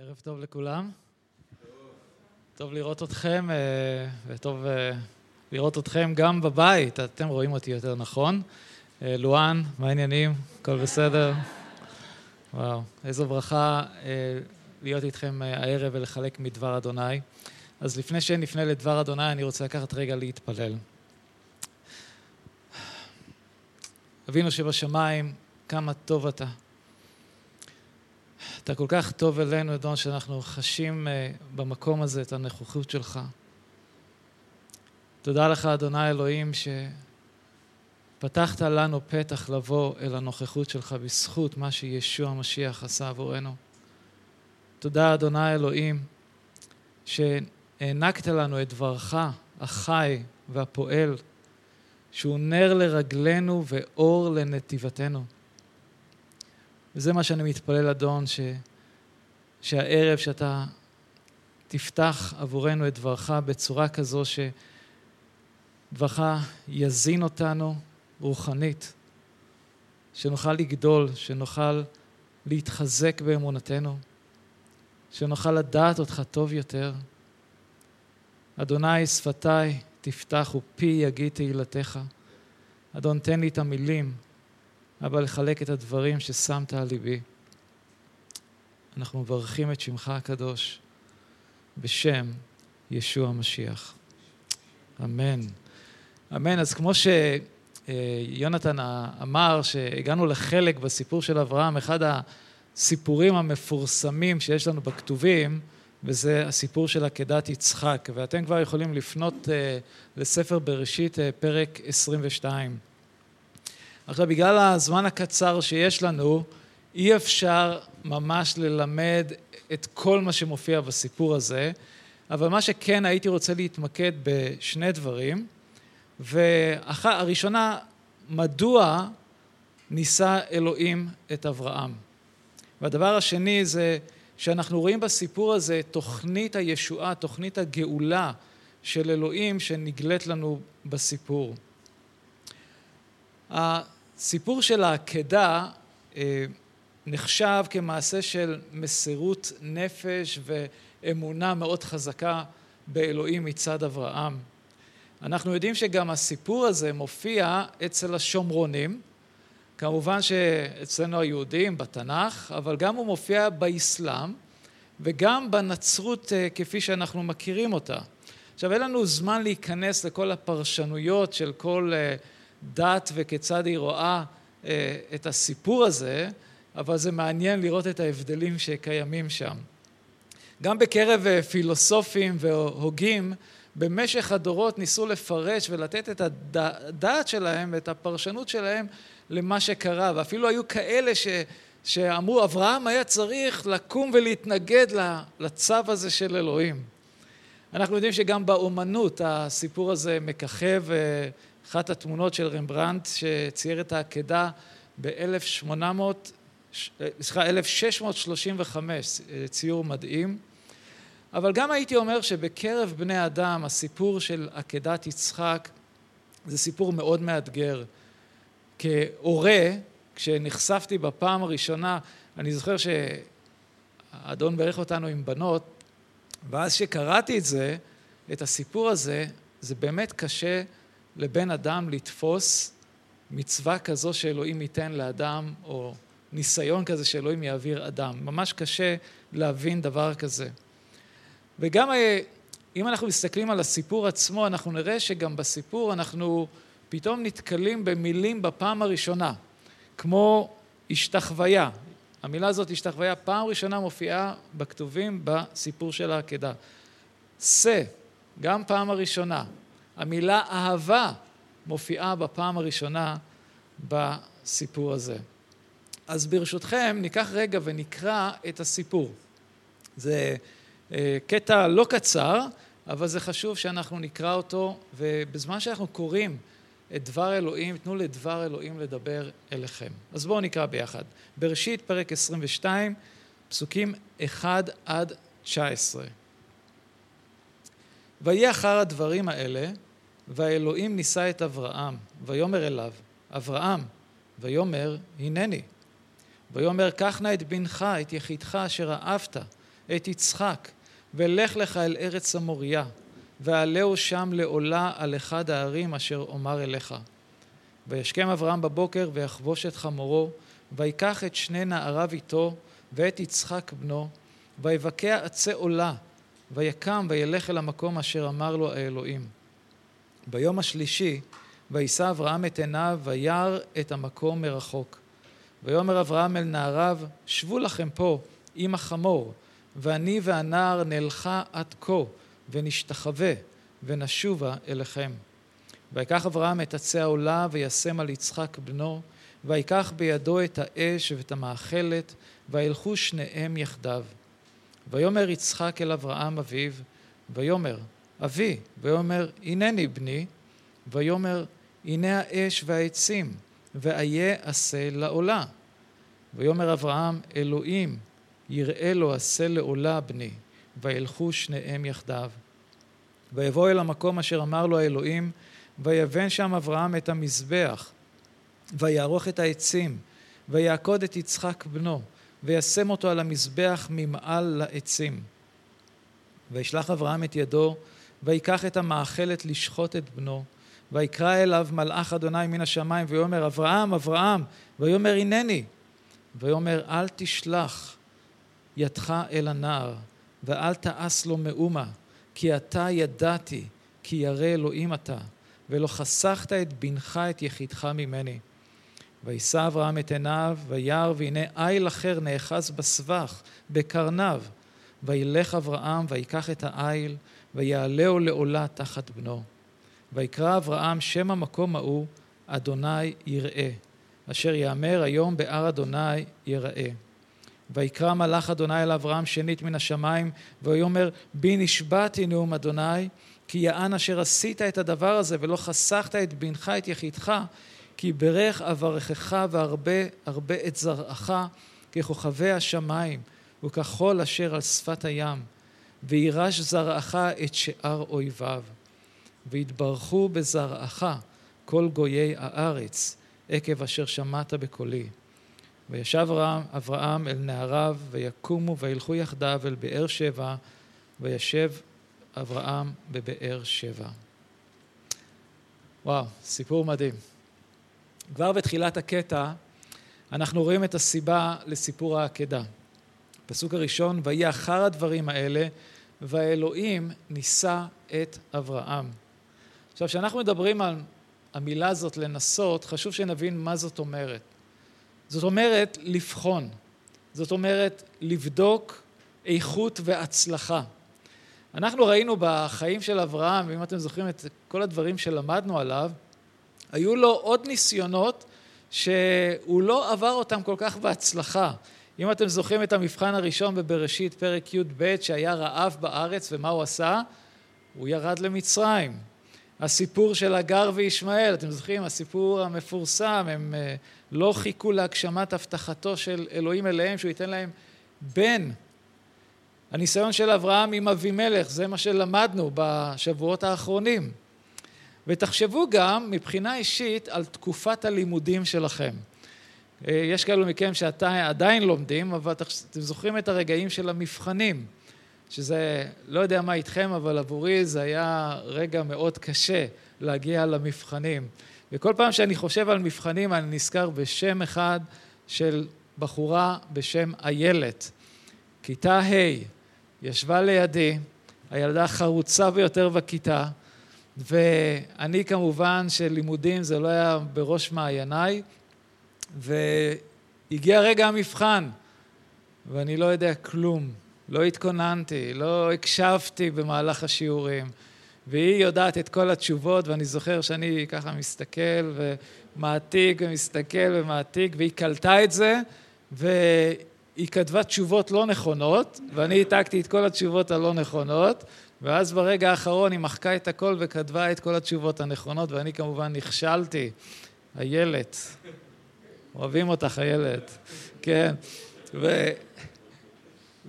ערב טוב לכולם. טוב לראות אתכם, אה, וטוב אה, לראות אתכם גם בבית. אתם רואים אותי יותר נכון. אה, לואן, מה העניינים? הכל בסדר? וואו, איזו ברכה להיות איתכם הערב ולחלק מדבר אדוני. אז לפני שנפנה לדבר אדוני, אני רוצה לקחת רגע להתפלל. אבינו שבשמיים, כמה טוב אתה. אתה כל כך טוב אלינו, אדון, שאנחנו חשים אה, במקום הזה את הנוכחות שלך. תודה לך, אדוני אלוהים, שפתחת לנו פתח לבוא אל הנוכחות שלך בזכות מה שישוע המשיח עשה עבורנו. תודה, אדוני אלוהים, שהענקת לנו את דברך החי והפועל, שהוא נר לרגלינו ואור לנתיבתנו. וזה מה שאני מתפלל, אדון, ש... שהערב שאתה תפתח עבורנו את דברך בצורה כזו שדברך יזין אותנו רוחנית, שנוכל לגדול, שנוכל להתחזק באמונתנו, שנוכל לדעת אותך טוב יותר. אדוני שפתיי תפתח ופי יגיד תהילתך. אדון, תן לי את המילים אבא, לחלק את הדברים ששמת על ליבי. אנחנו מברכים את שמך הקדוש בשם ישוע המשיח. אמן. אמן. אז כמו שיונתן אמר, שהגענו לחלק בסיפור של אברהם, אחד הסיפורים המפורסמים שיש לנו בכתובים, וזה הסיפור של עקדת יצחק. ואתם כבר יכולים לפנות אה, לספר בראשית, אה, פרק 22. עכשיו, בגלל הזמן הקצר שיש לנו, אי אפשר ממש ללמד את כל מה שמופיע בסיפור הזה, אבל מה שכן הייתי רוצה להתמקד בשני דברים, והראשונה, מדוע ניסה אלוהים את אברהם? והדבר השני זה שאנחנו רואים בסיפור הזה תוכנית הישועה, תוכנית הגאולה של אלוהים שנגלית לנו בסיפור. סיפור של העקדה אה, נחשב כמעשה של מסירות נפש ואמונה מאוד חזקה באלוהים מצד אברהם. אנחנו יודעים שגם הסיפור הזה מופיע אצל השומרונים, כמובן שאצלנו היהודים בתנ"ך, אבל גם הוא מופיע באסלאם וגם בנצרות אה, כפי שאנחנו מכירים אותה. עכשיו אין לנו זמן להיכנס לכל הפרשנויות של כל אה, דת וכיצד היא רואה אה, את הסיפור הזה, אבל זה מעניין לראות את ההבדלים שקיימים שם. גם בקרב אה, פילוסופים והוגים, במשך הדורות ניסו לפרש ולתת את הדעת שלהם ואת הפרשנות שלהם למה שקרה, ואפילו היו כאלה ש, שאמרו, אברהם היה צריך לקום ולהתנגד לצו הזה של אלוהים. אנחנו יודעים שגם באומנות הסיפור הזה מככב אה, אחת התמונות של רמברנט שצייר את העקדה ב-1800, סליחה, 1635, ציור מדהים. אבל גם הייתי אומר שבקרב בני אדם הסיפור של עקדת יצחק זה סיפור מאוד מאתגר. כהורה, כשנחשפתי בפעם הראשונה, אני זוכר שהאדון ברך אותנו עם בנות, ואז שקראתי את זה, את הסיפור הזה, זה באמת קשה לבן אדם לתפוס מצווה כזו שאלוהים ייתן לאדם, או ניסיון כזה שאלוהים יעביר אדם. ממש קשה להבין דבר כזה. וגם אה, אם אנחנו מסתכלים על הסיפור עצמו, אנחנו נראה שגם בסיפור אנחנו פתאום נתקלים במילים בפעם הראשונה, כמו השתחוויה. המילה הזאת, השתחוויה, פעם ראשונה מופיעה בכתובים בסיפור של העקדה. שא, גם פעם הראשונה. המילה אהבה מופיעה בפעם הראשונה בסיפור הזה. אז ברשותכם ניקח רגע ונקרא את הסיפור. זה אה, קטע לא קצר, אבל זה חשוב שאנחנו נקרא אותו, ובזמן שאנחנו קוראים את דבר אלוהים, תנו לדבר אלוהים לדבר אליכם. אז בואו נקרא ביחד. בראשית פרק 22, פסוקים 1 עד 19. ויהי אחר הדברים האלה, והאלוהים נישא את אברהם, ויאמר אליו, אברהם, ויאמר, הנני. ויאמר, קח נא את בנך, את יחידך אשר אהבת, את יצחק, ולך לך אל ארץ המוריה, ועלהו שם לעולה על אחד הערים אשר אומר אליך. וישכם אברהם בבוקר ויחבוש את חמורו, ויקח את שני נעריו איתו, ואת יצחק בנו, ויבקע עצי עולה, ויקם וילך אל המקום אשר אמר לו האלוהים. ביום השלישי, וישא אברהם את עיניו, וירא את המקום מרחוק. ויאמר אברהם אל נעריו, שבו לכם פה עם החמור, ואני והנער נלכה עד כה, ונשתחווה, ונשובה אליכם. ויקח אברהם את עצי העולה, וישם על יצחק בנו, ויקח בידו את האש ואת המאכלת, וילכו שניהם יחדיו. ויאמר יצחק אל אברהם אביו, ויאמר, אבי, ויאמר, הנני בני, ויאמר, הנה האש והעצים, ואיה עשה לעולה. ויאמר אברהם, אלוהים, יראה לו עשה לעולה בני, וילכו שניהם יחדיו. ויבוא אל המקום אשר אמר לו האלוהים, ויבן שם אברהם את המזבח, ויערוך את העצים, ויעקוד את יצחק בנו, וישם אותו על המזבח ממעל לעצים. וישלח אברהם את ידו, ויקח את המאכלת לשחוט את בנו, ויקרא אליו מלאך אדוני מן השמיים, ויאמר אברהם, אברהם, ויאמר הנני. ויאמר אל תשלח ידך אל הנער, ואל תעש לו מאומה, כי אתה ידעתי, כי ירא אלוהים אתה, ולא חסכת את בנך את יחידך ממני. וישא אברהם את עיניו, וירא, והנה איל אחר נאחז בסבך, בקרניו. וילך אברהם, ויקח את האיל, ויעלהו לעולה תחת בנו. ויקרא אברהם שם המקום ההוא, אדוני יראה, אשר יאמר היום בהר אדוני יראה. ויקרא מלאך אדוני אל אברהם שנית מן השמיים, ויאמר בי נשבעתי נאום אדוני, כי יען אשר עשית את הדבר הזה ולא חסכת את בנך את יחידך, כי ברך אברכך והרבה הרבה את זרעך ככוכבי השמיים וכחול אשר על שפת הים, וירש זרעך את שאר אויביו. ויתברכו בזרעך כל גויי הארץ, עקב אשר שמעת בקולי. וישב אברהם, אברהם אל נעריו, ויקומו וילכו יחדיו אל באר שבע, וישב אברהם בבאר שבע. וואו, סיפור מדהים. כבר בתחילת הקטע אנחנו רואים את הסיבה לסיפור העקדה. הפסוק הראשון, ויהי אחר הדברים האלה, והאלוהים נישא את אברהם. עכשיו, כשאנחנו מדברים על המילה הזאת לנסות, חשוב שנבין מה זאת אומרת. זאת אומרת לבחון. זאת אומרת לבדוק איכות והצלחה. אנחנו ראינו בחיים של אברהם, אם אתם זוכרים את כל הדברים שלמדנו עליו, היו לו עוד ניסיונות שהוא לא עבר אותם כל כך בהצלחה. אם אתם זוכרים את המבחן הראשון בבראשית, פרק י"ב, שהיה רעב בארץ, ומה הוא עשה? הוא ירד למצרים. הסיפור של הגר וישמעאל, אתם זוכרים? הסיפור המפורסם, הם אה, לא חיכו להגשמת הבטחתו של אלוהים אליהם, שהוא ייתן להם בן. הניסיון של אברהם עם אבימלך, זה מה שלמדנו בשבועות האחרונים. ותחשבו גם מבחינה אישית על תקופת הלימודים שלכם. אה, יש כאלו מכם שעדיין לומדים, אבל אתם זוכרים את הרגעים של המבחנים, שזה, לא יודע מה איתכם, אבל עבורי זה היה רגע מאוד קשה להגיע למבחנים. וכל פעם שאני חושב על מבחנים, אני נזכר בשם אחד של בחורה בשם איילת. כיתה ה', ישבה לידי, הילדה החרוצה ביותר בכיתה, ואני כמובן שלימודים זה לא היה בראש מעייניי, והגיע רגע המבחן, ואני לא יודע כלום, לא התכוננתי, לא הקשבתי במהלך השיעורים, והיא יודעת את כל התשובות, ואני זוכר שאני ככה מסתכל ומעתיק ומסתכל ומעתיק, והיא קלטה את זה, והיא כתבה תשובות לא נכונות, ואני העתקתי את כל התשובות הלא נכונות, ואז ברגע האחרון היא מחקה את הכל וכתבה את כל התשובות הנכונות, ואני כמובן נכשלתי. איילת, אוהבים אותך, איילת, כן. ו...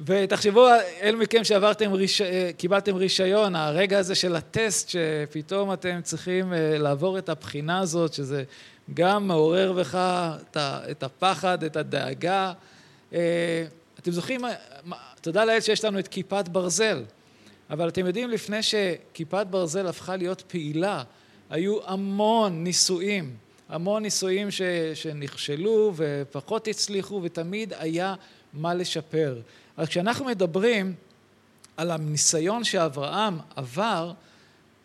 ותחשבו, אלה מכם שעברתם, ריש... קיבלתם רישיון, הרגע הזה של הטסט, שפתאום אתם צריכים אה, לעבור את הבחינה הזאת, שזה גם מעורר בך את הפחד, את הדאגה. אה, אתם זוכרים, תודה לאל שיש לנו את כיפת ברזל, אבל אתם יודעים, לפני שכיפת ברזל הפכה להיות פעילה, היו המון ניסויים, המון ניסויים ש, שנכשלו ופחות הצליחו, ותמיד היה מה לשפר. אז כשאנחנו מדברים על הניסיון שאברהם עבר,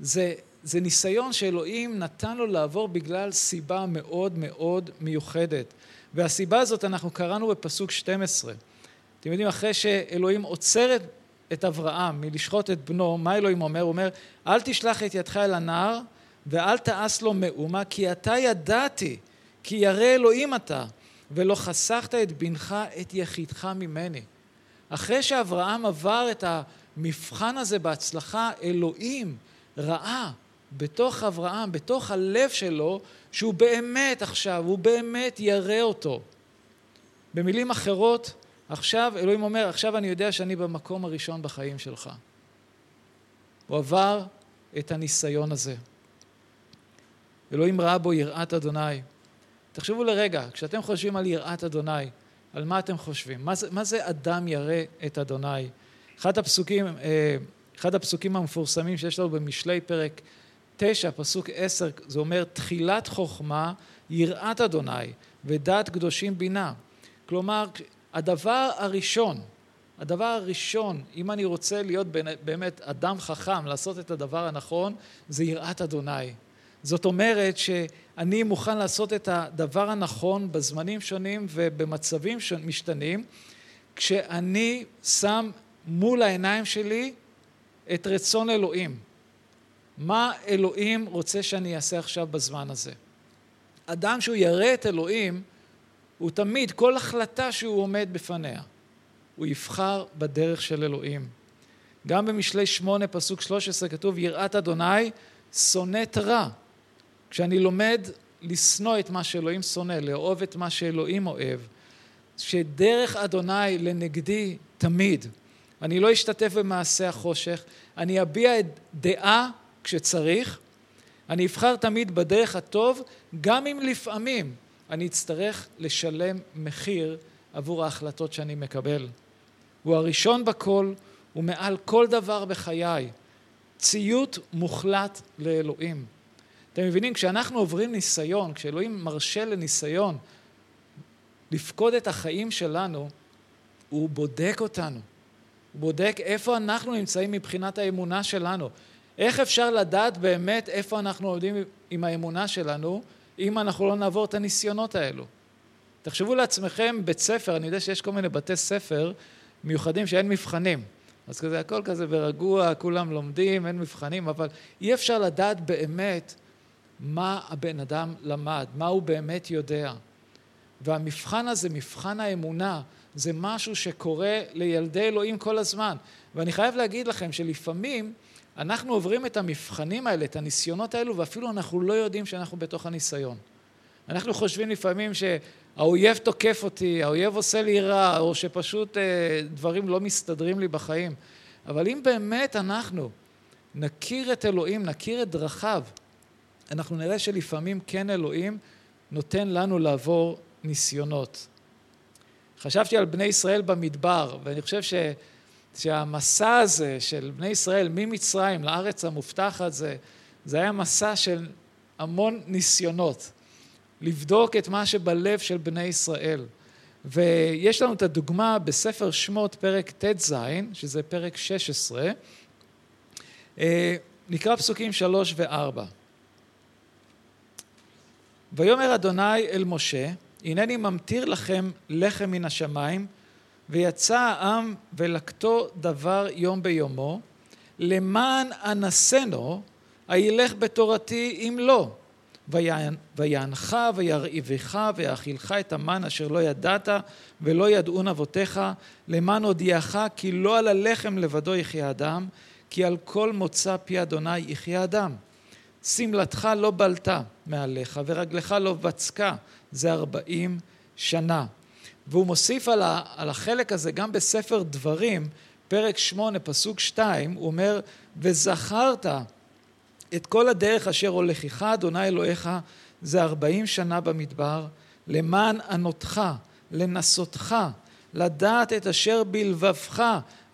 זה, זה ניסיון שאלוהים נתן לו לעבור בגלל סיבה מאוד מאוד מיוחדת. והסיבה הזאת אנחנו קראנו בפסוק 12. אתם יודעים, אחרי שאלוהים עוצר את, אברהם מלשחוט את בנו, מה אלוהים אומר? הוא אומר, אל תשלח את ידך אל הנער ואל תעש לו מאומה, כי אתה ידעתי, כי ירא אלוהים אתה, ולא חסכת את בנך, את יחידך ממני. אחרי שאברהם עבר את המבחן הזה בהצלחה, אלוהים ראה בתוך אברהם, בתוך הלב שלו, שהוא באמת עכשיו, הוא באמת ירא אותו. במילים אחרות, עכשיו אלוהים אומר, עכשיו אני יודע שאני במקום הראשון בחיים שלך. הוא עבר את הניסיון הזה. אלוהים ראה בו יראת אדוני. תחשבו לרגע, כשאתם חושבים על יראת אדוני, על מה אתם חושבים? מה זה, מה זה אדם ירא את אדוני? אחד הפסוקים, אה, אחד הפסוקים המפורסמים שיש לנו במשלי פרק תשע, פסוק עשר, זה אומר תחילת חוכמה, יראת אדוני, ודעת קדושים בינה. כלומר, הדבר הראשון, הדבר הראשון, אם אני רוצה להיות באמת אדם חכם, לעשות את הדבר הנכון, זה יראת אדוני. זאת אומרת שאני מוכן לעשות את הדבר הנכון בזמנים שונים ובמצבים משתנים, כשאני שם מול העיניים שלי את רצון אלוהים. מה אלוהים רוצה שאני אעשה עכשיו בזמן הזה? אדם שהוא ירא את אלוהים, הוא תמיד, כל החלטה שהוא עומד בפניה, הוא יבחר בדרך של אלוהים. גם במשלי שמונה, פסוק שלוש עשרה, כתוב, יראת אדוני שונאת רע. כשאני לומד לשנוא את מה שאלוהים שונא, לאהוב את מה שאלוהים אוהב, שדרך אדוני לנגדי תמיד. אני לא אשתתף במעשה החושך, אני אביע את דעה כשצריך, אני אבחר תמיד בדרך הטוב, גם אם לפעמים אני אצטרך לשלם מחיר עבור ההחלטות שאני מקבל. הוא הראשון בכל, הוא מעל כל דבר בחיי. ציות מוחלט לאלוהים. אתם מבינים, כשאנחנו עוברים ניסיון, כשאלוהים מרשה לניסיון לפקוד את החיים שלנו, הוא בודק אותנו. הוא בודק איפה אנחנו נמצאים מבחינת האמונה שלנו. איך אפשר לדעת באמת איפה אנחנו עובדים עם האמונה שלנו, אם אנחנו לא נעבור את הניסיונות האלו? תחשבו לעצמכם בית ספר, אני יודע שיש כל מיני בתי ספר מיוחדים שאין מבחנים. אז כזה, הכל כזה ברגוע, כולם לומדים, אין מבחנים, אבל אי אפשר לדעת באמת מה הבן אדם למד, מה הוא באמת יודע. והמבחן הזה, מבחן האמונה, זה משהו שקורה לילדי אלוהים כל הזמן. ואני חייב להגיד לכם שלפעמים אנחנו עוברים את המבחנים האלה, את הניסיונות האלו, ואפילו אנחנו לא יודעים שאנחנו בתוך הניסיון. אנחנו חושבים לפעמים שהאויב תוקף אותי, האויב עושה לי רע, או שפשוט אה, דברים לא מסתדרים לי בחיים. אבל אם באמת אנחנו נכיר את אלוהים, נכיר את דרכיו, אנחנו נראה שלפעמים כן אלוהים נותן לנו לעבור ניסיונות. חשבתי על בני ישראל במדבר, ואני חושב ש, שהמסע הזה של בני ישראל ממצרים לארץ המובטחת זה, זה היה מסע של המון ניסיונות, לבדוק את מה שבלב של בני ישראל. ויש לנו את הדוגמה בספר שמות, פרק ט"ז, שזה פרק 16, אה, נקרא פסוקים שלוש וארבע. ויאמר אדוני אל משה, הנני ממטיר לכם לחם מן השמיים, ויצא העם ולקטו דבר יום ביומו, למען אנסנו, הילך בתורתי אם לא. ויענך וירעיבך ויאכילך את המן אשר לא ידעת ולא ידעון אבותיך למען הודיעך כי לא על הלחם לבדו יחיה אדם כי על כל מוצא פי אדוני יחיה אדם שמלתך לא בלטה מעליך ורגלך לא בצקה, זה ארבעים שנה. והוא מוסיף על, ה, על החלק הזה גם בספר דברים, פרק שמונה, פסוק שתיים, הוא אומר, וזכרת את כל הדרך אשר הולכך אדוני אלוהיך זה ארבעים שנה במדבר, למען ענותך, לנסותך, לדעת את אשר בלבבך,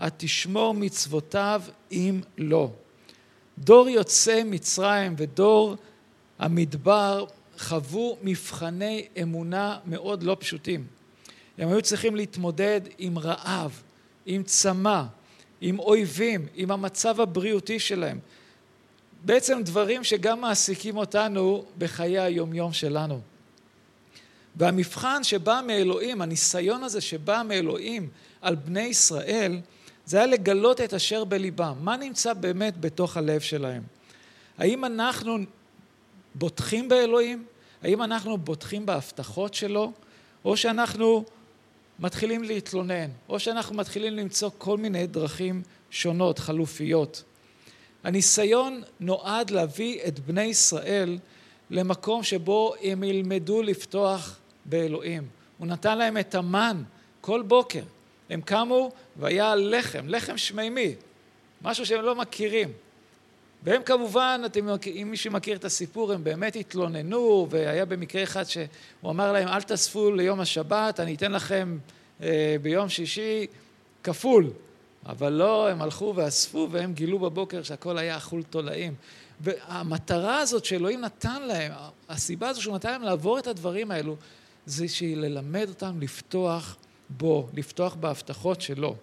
התשמור מצוותיו אם לא. דור יוצאי מצרים ודור המדבר חוו מבחני אמונה מאוד לא פשוטים. הם היו צריכים להתמודד עם רעב, עם צמא, עם אויבים, עם המצב הבריאותי שלהם. בעצם דברים שגם מעסיקים אותנו בחיי היומיום שלנו. והמבחן שבא מאלוהים, הניסיון הזה שבא מאלוהים על בני ישראל, זה היה לגלות את אשר בליבם. מה נמצא באמת בתוך הלב שלהם? האם אנחנו בוטחים באלוהים? האם אנחנו בוטחים בהבטחות שלו? או שאנחנו מתחילים להתלונן, או שאנחנו מתחילים למצוא כל מיני דרכים שונות, חלופיות. הניסיון נועד להביא את בני ישראל למקום שבו הם ילמדו לפתוח באלוהים. הוא נתן להם את המן כל בוקר. הם קמו והיה לחם, לחם שמימי, משהו שהם לא מכירים. והם כמובן, אתם, אם מישהו מכיר את הסיפור, הם באמת התלוננו, והיה במקרה אחד שהוא אמר להם, אל תאספו ליום השבת, אני אתן לכם אה, ביום שישי כפול. אבל לא, הם הלכו ואספו, והם גילו בבוקר שהכל היה אכול תולעים. והמטרה הזאת שאלוהים נתן להם, הסיבה הזו שהוא נתן להם לעבור את הדברים האלו, זה שהיא ללמד אותם לפתוח בו, לפתוח בהבטחות שלו.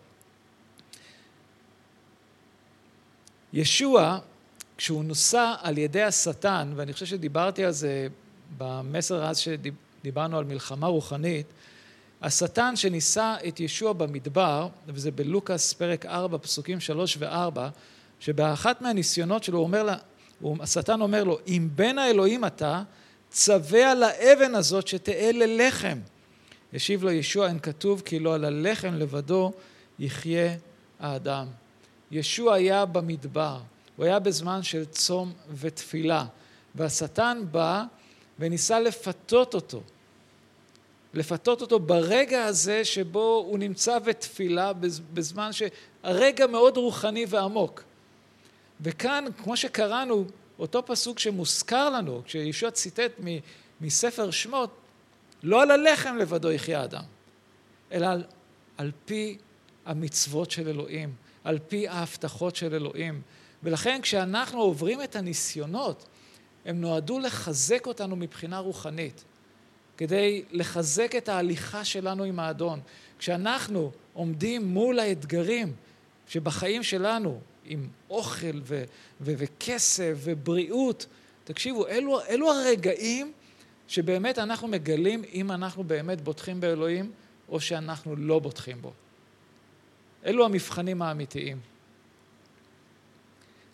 ישוע, כשהוא נוסע על ידי השטן, ואני חושב שדיברתי על זה במסר אז שדיברנו על מלחמה רוחנית, השטן שניסה את ישוע במדבר, וזה בלוקאס פרק 4, פסוקים 3 ו-4, שבאחת מהניסיונות שלו אומר לה, השטן אומר לו, אם בן האלוהים אתה, צווה על האבן הזאת שתהיה ללחם. השיב לו ישוע, אין כתוב כי לא על הלחם לבדו יחיה האדם. ישוע היה במדבר, הוא היה בזמן של צום ותפילה, והשטן בא וניסה לפתות אותו. לפתות אותו ברגע הזה שבו הוא נמצא בתפילה, בזמן שהרגע מאוד רוחני ועמוק. וכאן, כמו שקראנו, אותו פסוק שמוזכר לנו, כשישוע ציטט מספר שמות, לא על הלחם לבדו יחיה אדם, אלא על, על פי המצוות של אלוהים, על פי ההבטחות של אלוהים. ולכן כשאנחנו עוברים את הניסיונות, הם נועדו לחזק אותנו מבחינה רוחנית, כדי לחזק את ההליכה שלנו עם האדון. כשאנחנו עומדים מול האתגרים שבחיים שלנו, עם אוכל ו- ו- וכסף ובריאות. תקשיבו, אלו, אלו הרגעים שבאמת אנחנו מגלים אם אנחנו באמת בוטחים באלוהים או שאנחנו לא בוטחים בו. אלו המבחנים האמיתיים.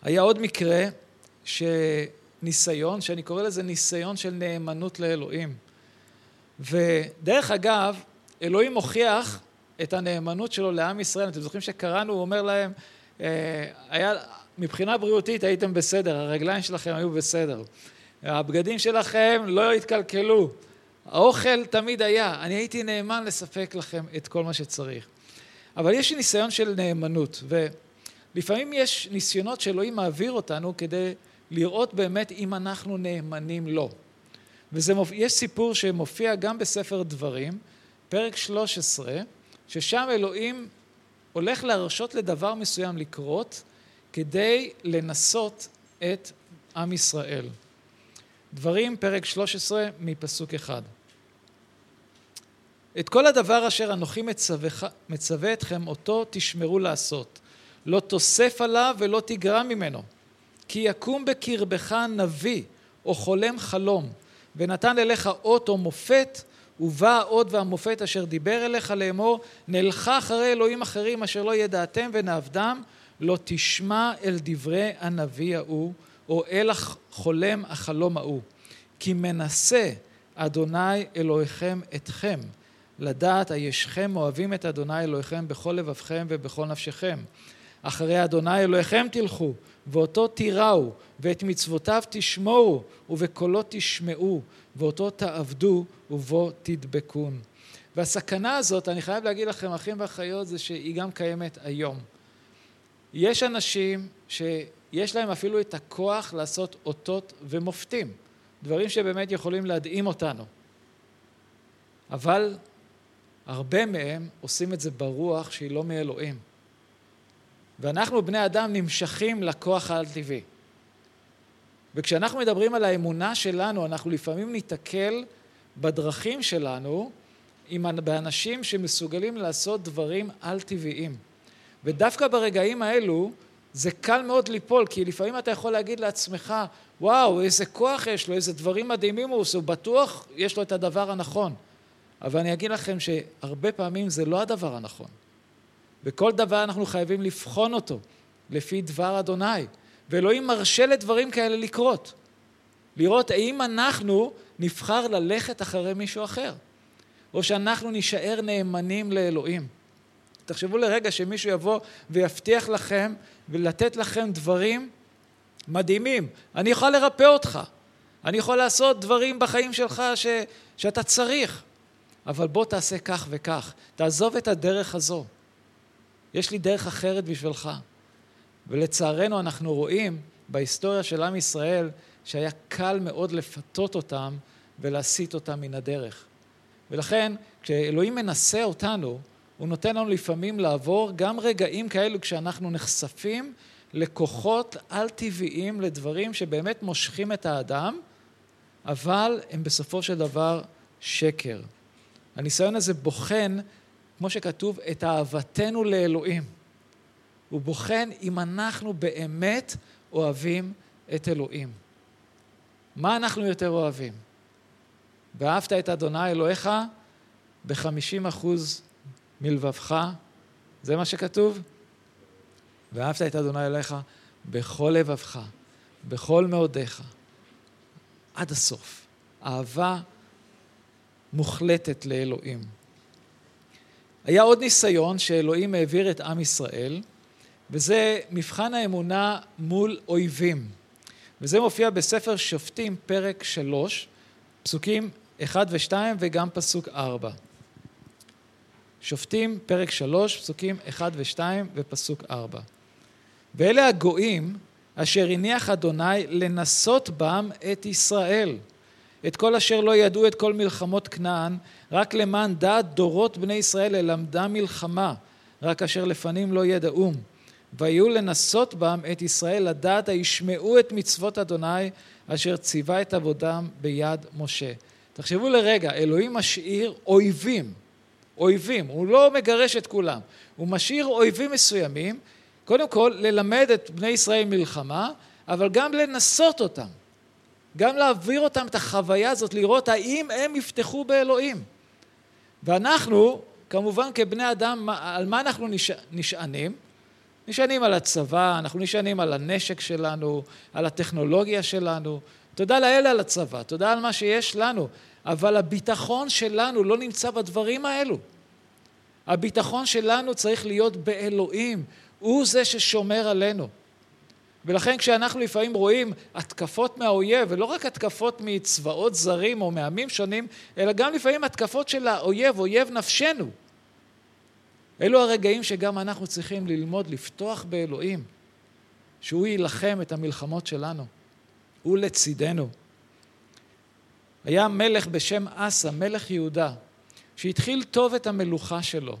היה עוד מקרה שניסיון, שאני קורא לזה ניסיון של נאמנות לאלוהים. ודרך אגב, אלוהים מוכיח את הנאמנות שלו לעם ישראל. אתם זוכרים שקראנו, הוא אומר להם, אה, היה, מבחינה בריאותית הייתם בסדר, הרגליים שלכם היו בסדר, הבגדים שלכם לא התקלקלו, האוכל תמיד היה, אני הייתי נאמן לספק לכם את כל מה שצריך. אבל יש ניסיון של נאמנות, ולפעמים יש ניסיונות שאלוהים מעביר אותנו כדי לראות באמת אם אנחנו נאמנים לו. ויש סיפור שמופיע גם בספר דברים, פרק 13, ששם אלוהים הולך להרשות לדבר מסוים לקרות כדי לנסות את עם ישראל. דברים, פרק 13, מפסוק אחד. את כל הדבר אשר אנוכי מצווה, מצווה אתכם, אותו תשמרו לעשות. לא תוסף עליו ולא תגרע ממנו. כי יקום בקרבך נביא, או חולם חלום, ונתן אליך אות או מופת, ובא האות והמופת אשר דיבר אליך לאמור, נלכה אחרי אלוהים אחרים אשר לא ידעתם ונעבדם, לא תשמע אל דברי הנביא ההוא, או אל החולם החלום ההוא. כי מנסה אדוני אלוהיכם אתכם, לדעת הישכם אוהבים את אדוני אלוהיכם בכל לבבכם ובכל נפשכם. אחרי אדוני אלוהיכם תלכו, ואותו תיראו, ואת מצוותיו תשמורו, ובקולו תשמעו, ואותו תעבדו, ובו תדבקון. והסכנה הזאת, אני חייב להגיד לכם, אחים ואחיות, זה שהיא גם קיימת היום. יש אנשים שיש להם אפילו את הכוח לעשות אותות ומופתים, דברים שבאמת יכולים להדהים אותנו. אבל הרבה מהם עושים את זה ברוח שהיא לא מאלוהים. ואנחנו בני אדם נמשכים לכוח העל-טבעי. וכשאנחנו מדברים על האמונה שלנו, אנחנו לפעמים ניתקל בדרכים שלנו עם, באנשים שמסוגלים לעשות דברים על-טבעיים. ודווקא ברגעים האלו זה קל מאוד ליפול, כי לפעמים אתה יכול להגיד לעצמך, וואו, איזה כוח יש לו, איזה דברים מדהימים הוא עושה, הוא בטוח יש לו את הדבר הנכון. אבל אני אגיד לכם שהרבה פעמים זה לא הדבר הנכון. וכל דבר אנחנו חייבים לבחון אותו לפי דבר אדוני. ואלוהים מרשה לדברים כאלה לקרות. לראות האם אנחנו נבחר ללכת אחרי מישהו אחר, או שאנחנו נישאר נאמנים לאלוהים. תחשבו לרגע שמישהו יבוא ויבטיח לכם ולתת לכם דברים מדהימים. אני יכול לרפא אותך, אני יכול לעשות דברים בחיים שלך ש, שאתה צריך, אבל בוא תעשה כך וכך, תעזוב את הדרך הזו. יש לי דרך אחרת בשבילך. ולצערנו אנחנו רואים בהיסטוריה של עם ישראל שהיה קל מאוד לפתות אותם ולהסיט אותם מן הדרך. ולכן כשאלוהים מנסה אותנו, הוא נותן לנו לפעמים לעבור גם רגעים כאלו כשאנחנו נחשפים לכוחות על-טבעיים, לדברים שבאמת מושכים את האדם, אבל הם בסופו של דבר שקר. הניסיון הזה בוחן, כמו שכתוב, את אהבתנו לאלוהים. הוא בוחן אם אנחנו באמת אוהבים את אלוהים. מה אנחנו יותר אוהבים? ואהבת את אדוני אלוהיך בחמישים אחוז מלבבך, זה מה שכתוב? ואהבת את אדוני אלוהיך בכל לבבך, בכל מאודיך, עד הסוף. אהבה מוחלטת לאלוהים. היה עוד ניסיון שאלוהים העביר את עם ישראל, וזה מבחן האמונה מול אויבים. וזה מופיע בספר שופטים, פרק שלוש, פסוקים אחד ושתיים וגם פסוק ארבע. שופטים, פרק שלוש, פסוקים אחד ושתיים ופסוק ארבע. ואלה הגויים אשר הניח אדוני לנסות בם את ישראל. את כל אשר לא ידעו את כל מלחמות כנען, רק למען דעת דורות בני ישראל ללמדה מלחמה, רק אשר לפנים לא ידעום. ויהיו לנסות בם את ישראל לדעת הישמעו את מצוות אדוני אשר ציווה את עבודם ביד משה. תחשבו לרגע, אלוהים משאיר אויבים, אויבים, הוא לא מגרש את כולם, הוא משאיר אויבים מסוימים, קודם כל ללמד את בני ישראל מלחמה, אבל גם לנסות אותם, גם להעביר אותם את החוויה הזאת, לראות האם הם יפתחו באלוהים. ואנחנו, כמובן כבני אדם, על מה אנחנו נשענים? נשענים על הצבא, אנחנו נשענים על הנשק שלנו, על הטכנולוגיה שלנו. תודה לאל על הצבא, תודה על מה שיש לנו, אבל הביטחון שלנו לא נמצא בדברים האלו. הביטחון שלנו צריך להיות באלוהים, הוא זה ששומר עלינו. ולכן כשאנחנו לפעמים רואים התקפות מהאויב, ולא רק התקפות מצבאות זרים או מעמים שונים, אלא גם לפעמים התקפות של האויב, אויב נפשנו. אלו הרגעים שגם אנחנו צריכים ללמוד לפתוח באלוהים, שהוא יילחם את המלחמות שלנו. הוא לצידנו. היה מלך בשם אסא, מלך יהודה, שהתחיל טוב את המלוכה שלו.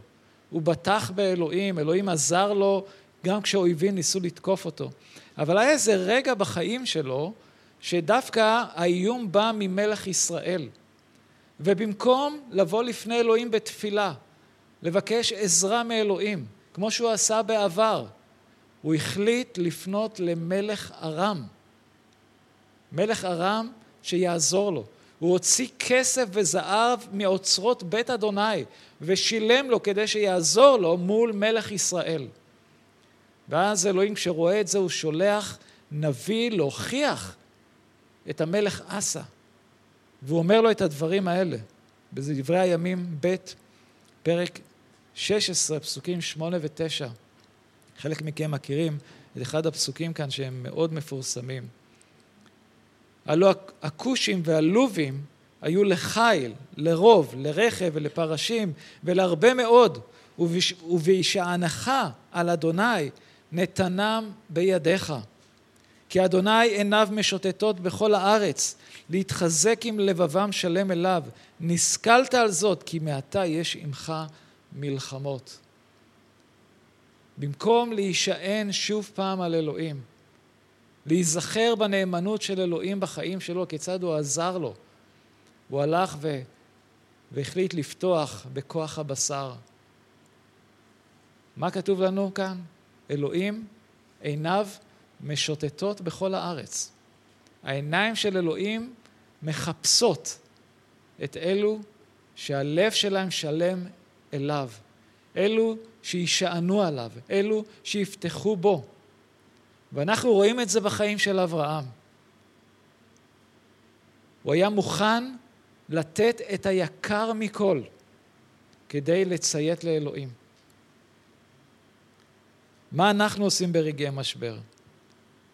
הוא בטח באלוהים, אלוהים עזר לו גם כשאויבים ניסו לתקוף אותו. אבל היה איזה רגע בחיים שלו שדווקא האיום בא ממלך ישראל. ובמקום לבוא לפני אלוהים בתפילה, לבקש עזרה מאלוהים, כמו שהוא עשה בעבר, הוא החליט לפנות למלך ארם. מלך ארם שיעזור לו. הוא הוציא כסף וזהב מאוצרות בית אדוני ושילם לו כדי שיעזור לו מול מלך ישראל. ואז אלוהים כשרואה את זה הוא שולח נביא להוכיח את המלך אסא. והוא אומר לו את הדברים האלה, בדברי הימים ב', פרק 16, פסוקים 8 ו-9. חלק מכם מכירים את אחד הפסוקים כאן שהם מאוד מפורסמים. הלא הכושים והלובים היו לחיל, לרוב, לרכב ולפרשים ולהרבה מאוד, ובהישענך על אדוני נתנם בידיך. כי אדוני עיניו משוטטות בכל הארץ, להתחזק עם לבבם שלם אליו. נסכלת על זאת, כי מעתה יש עמך מלחמות. במקום להישען שוב פעם על אלוהים, להיזכר בנאמנות של אלוהים בחיים שלו, כיצד הוא עזר לו, הוא הלך ו... והחליט לפתוח בכוח הבשר. מה כתוב לנו כאן? אלוהים, עיניו משוטטות בכל הארץ. העיניים של אלוהים מחפשות את אלו שהלב שלהם שלם אליו, אלו שישענו עליו, אלו שיפתחו בו. ואנחנו רואים את זה בחיים של אברהם. הוא היה מוכן לתת את היקר מכל כדי לציית לאלוהים. מה אנחנו עושים ברגעי משבר?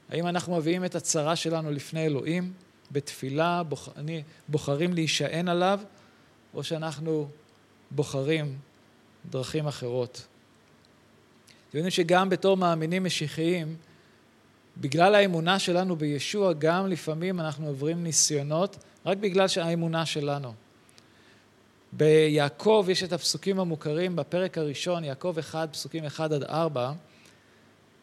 האם אנחנו מביאים את הצרה שלנו לפני אלוהים בתפילה, בוח... בוחרים להישען עליו, או שאנחנו בוחרים דרכים אחרות? אתם יודעים שגם בתור מאמינים משיחיים, בגלל האמונה שלנו בישוע, גם לפעמים אנחנו עוברים ניסיונות רק בגלל האמונה שלנו. ביעקב יש את הפסוקים המוכרים בפרק הראשון, יעקב 1, פסוקים 1 עד 4.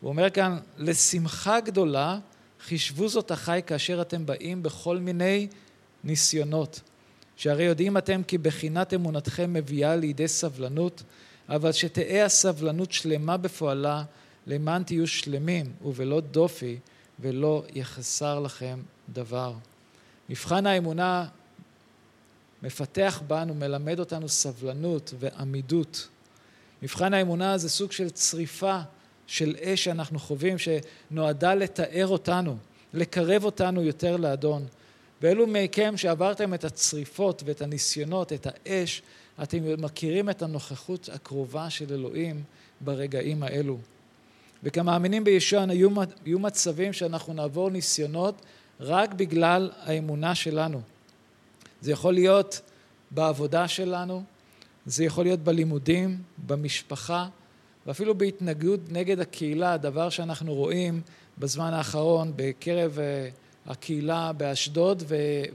הוא אומר כאן, לשמחה גדולה חישבו זאת החי כאשר אתם באים בכל מיני ניסיונות. שהרי יודעים אתם כי בחינת אמונתכם מביאה לידי סבלנות, אבל שתהא הסבלנות שלמה בפועלה, למען תהיו שלמים ובלא דופי, ולא יחסר לכם דבר. מבחן האמונה מפתח בנו, מלמד אותנו סבלנות ועמידות. מבחן האמונה זה סוג של צריפה של אש שאנחנו חווים, שנועדה לתאר אותנו, לקרב אותנו יותר לאדון. ואלו מכם שעברתם את הצריפות ואת הניסיונות, את האש, אתם מכירים את הנוכחות הקרובה של אלוהים ברגעים האלו. וכמאמינים בישוע יהיו, יהיו מצבים שאנחנו נעבור ניסיונות רק בגלל האמונה שלנו. זה יכול להיות בעבודה שלנו, זה יכול להיות בלימודים, במשפחה, ואפילו בהתנגדות נגד הקהילה, דבר שאנחנו רואים בזמן האחרון בקרב אה, הקהילה באשדוד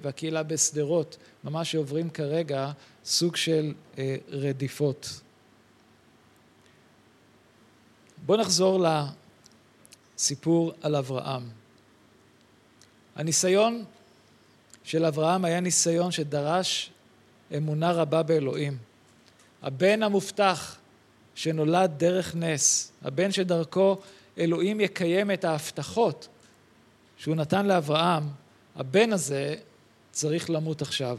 והקהילה בשדרות, ממש שעוברים כרגע סוג של אה, רדיפות. בואו נחזור לסיפור על אברהם. הניסיון של אברהם היה ניסיון שדרש אמונה רבה באלוהים. הבן המובטח שנולד דרך נס, הבן שדרכו אלוהים יקיים את ההבטחות שהוא נתן לאברהם, הבן הזה צריך למות עכשיו.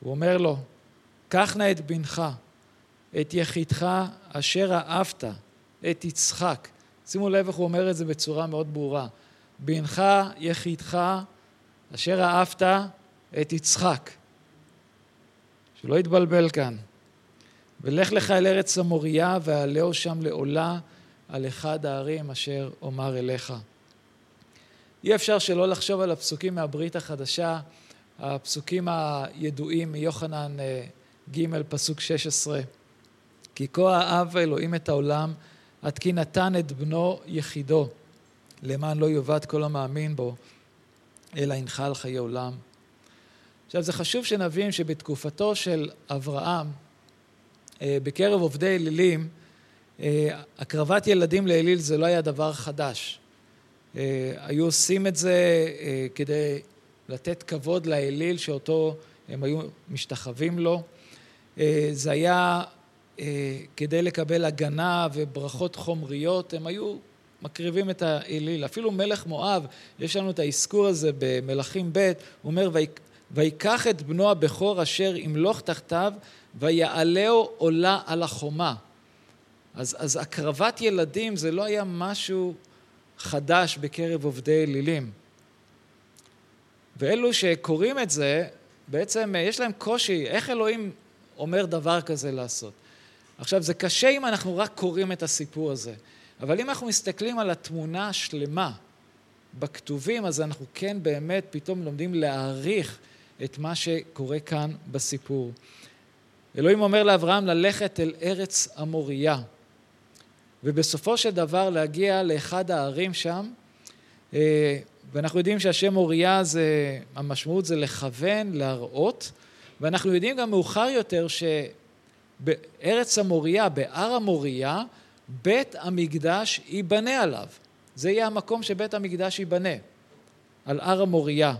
הוא אומר לו, קח נא את בנך, את יחידך אשר אהבת, את יצחק. שימו לב איך הוא אומר את זה בצורה מאוד ברורה. בנך יחידך אשר אהבת את יצחק. שלא יתבלבל כאן. ולך לך אל ארץ המוריה ועלהו שם לעולה על אחד הערים אשר אומר אליך. אי אפשר שלא לחשוב על הפסוקים מהברית החדשה, הפסוקים הידועים מיוחנן אה, ג' פסוק 16. כי כה אהב אלוהים את העולם עד כי נתן את בנו יחידו, למען לא יאבד כל המאמין בו, אלא ינחל חיי עולם. עכשיו זה חשוב שנבין שבתקופתו של אברהם, אה, בקרב עובדי אלילים, אה, הקרבת ילדים לאליל זה לא היה דבר חדש. אה, היו עושים את זה כדי לתת כבוד לאליל שאותו הם היו משתחווים לו. זה היה כדי לקבל הגנה וברכות חומריות, הם היו מקריבים את האליל. אפילו מלך מואב, יש לנו את האזכור הזה במלכים ב', הוא אומר, ויקח את בנו הבכור אשר ימלוך תחתיו ויעלהו עולה על החומה. אז, אז הקרבת ילדים זה לא היה משהו חדש בקרב עובדי אלילים. ואלו שקוראים את זה, בעצם יש להם קושי, איך אלוהים אומר דבר כזה לעשות? עכשיו, זה קשה אם אנחנו רק קוראים את הסיפור הזה, אבל אם אנחנו מסתכלים על התמונה השלמה בכתובים, אז אנחנו כן באמת פתאום לומדים להעריך את מה שקורה כאן בסיפור. אלוהים אומר לאברהם ללכת אל ארץ המוריה, ובסופו של דבר להגיע לאחד הערים שם, אה, ואנחנו יודעים שהשם אוריה זה, המשמעות זה לכוון, להראות, ואנחנו יודעים גם מאוחר יותר שבארץ המוריה, בהר המוריה, בית המקדש ייבנה עליו. זה יהיה המקום שבית המקדש ייבנה, על הר המוריה.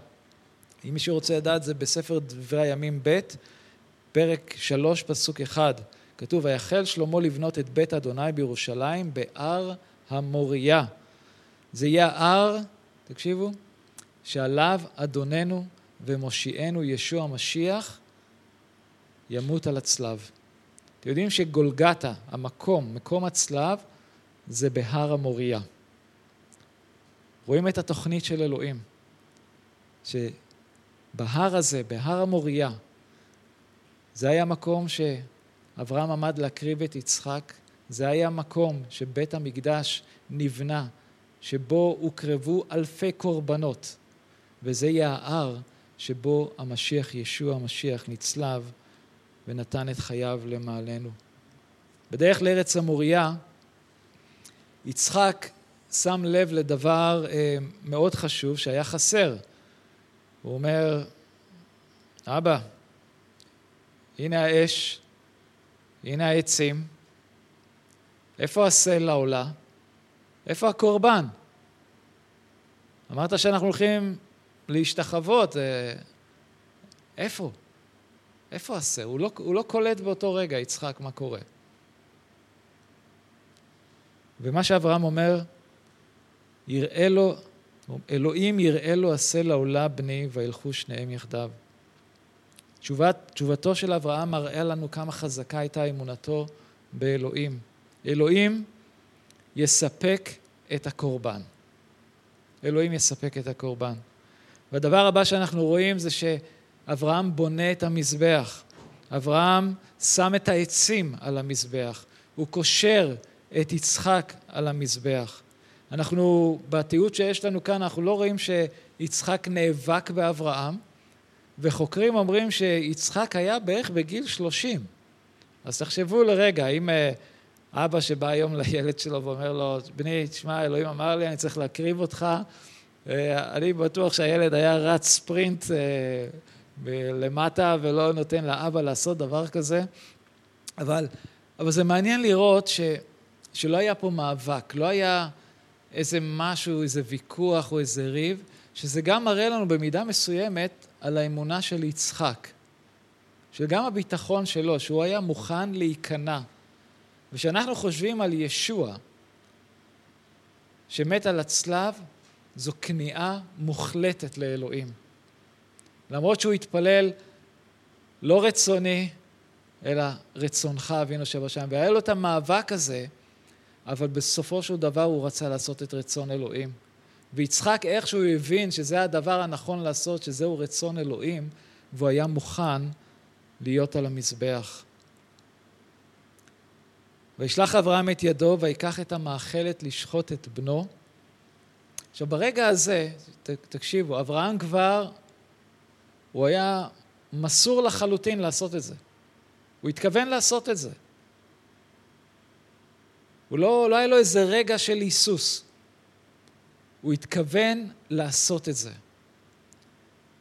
אם מישהו רוצה לדעת, זה בספר דברי הימים ב', פרק שלוש, פסוק אחד. כתוב, ויחל שלמה לבנות את בית אדוני בירושלים בהר המוריה. זה יהיה ההר, תקשיבו, שעליו אדוננו ומושיענו ישוע המשיח ימות על הצלב. אתם יודעים שגולגתה, המקום, מקום הצלב, זה בהר המוריה. רואים את התוכנית של אלוהים, שבהר הזה, בהר המוריה, זה היה מקום שאברהם עמד להקריב את יצחק, זה היה מקום שבית המקדש נבנה, שבו הוקרבו אלפי קורבנות, וזה יהיה ההר שבו המשיח, ישוע המשיח, נצלב ונתן את חייו למעלנו. בדרך לארץ המוריה, יצחק שם לב לדבר אה, מאוד חשוב שהיה חסר. הוא אומר, אבא, הנה האש, הנה העצים, איפה הסלע עולה? איפה הקורבן? אמרת שאנחנו הולכים להשתחוות, אה, איפה? איפה הסלע? הוא לא, הוא לא קולט באותו רגע, יצחק, מה קורה. ומה שאברהם אומר, יראה לו, אלוהים יראה לו הסלע עולה בני וילכו שניהם יחדיו. תשובת, תשובתו של אברהם מראה לנו כמה חזקה הייתה אמונתו באלוהים. אלוהים יספק את הקורבן. אלוהים יספק את הקורבן. והדבר הבא שאנחנו רואים זה שאברהם בונה את המזבח. אברהם שם את העצים על המזבח. הוא קושר את יצחק על המזבח. אנחנו, בתיעוד שיש לנו כאן, אנחנו לא רואים שיצחק נאבק באברהם, וחוקרים אומרים שיצחק היה בערך בגיל שלושים. אז תחשבו לרגע, אם אה, אבא שבא היום לילד שלו ואומר לו, בני, תשמע, אלוהים אמר לי, אני צריך להקריב אותך, אה, אני בטוח שהילד היה רץ ספרינט אה, למטה ולא נותן לאבא לעשות דבר כזה, אבל, אבל זה מעניין לראות ש, שלא היה פה מאבק, לא היה איזה משהו, איזה ויכוח או איזה ריב, שזה גם מראה לנו במידה מסוימת על האמונה של יצחק, שגם הביטחון שלו, שהוא היה מוכן להיכנע. וכשאנחנו חושבים על ישוע, שמת על הצלב, זו כניעה מוחלטת לאלוהים. למרות שהוא התפלל לא רצוני, אלא רצונך אבינו שבשמיים. והיה לו את המאבק הזה, אבל בסופו של דבר הוא רצה לעשות את רצון אלוהים. ויצחק איכשהו הבין שזה הדבר הנכון לעשות, שזהו רצון אלוהים, והוא היה מוכן להיות על המזבח. וישלח אברהם את ידו ויקח את המאכלת לשחוט את בנו. עכשיו ברגע הזה, תקשיבו, אברהם כבר, הוא היה מסור לחלוטין לעשות את זה. הוא התכוון לעשות את זה. הוא לא, לא היה לו איזה רגע של היסוס. הוא התכוון לעשות את זה.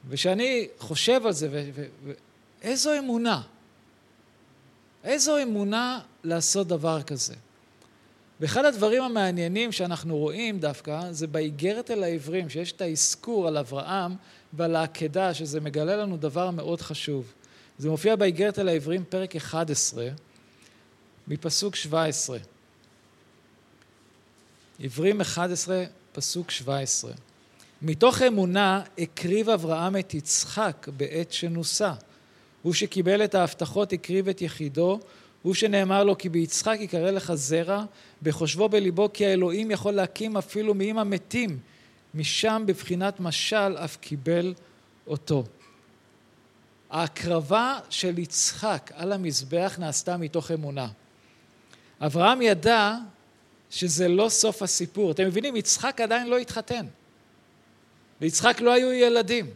וכשאני חושב על זה, ואיזו אמונה, איזו אמונה לעשות דבר כזה. ואחד הדברים המעניינים שאנחנו רואים דווקא, זה באיגרת אל העברים, שיש את האזכור על אברהם ועל העקדה, שזה מגלה לנו דבר מאוד חשוב. זה מופיע באיגרת אל העברים, פרק 11, מפסוק 17. עברים 11, פסוק 17. מתוך אמונה הקריב אברהם את יצחק בעת שנוסה. הוא שקיבל את ההבטחות הקריב את יחידו, הוא שנאמר לו כי ביצחק יקרא לך זרע, בחושבו בליבו כי האלוהים יכול להקים אפילו מאם המתים, משם בבחינת משל אף קיבל אותו. ההקרבה של יצחק על המזבח נעשתה מתוך אמונה. אברהם ידע שזה לא סוף הסיפור. אתם מבינים, יצחק עדיין לא התחתן. ליצחק לא היו ילדים.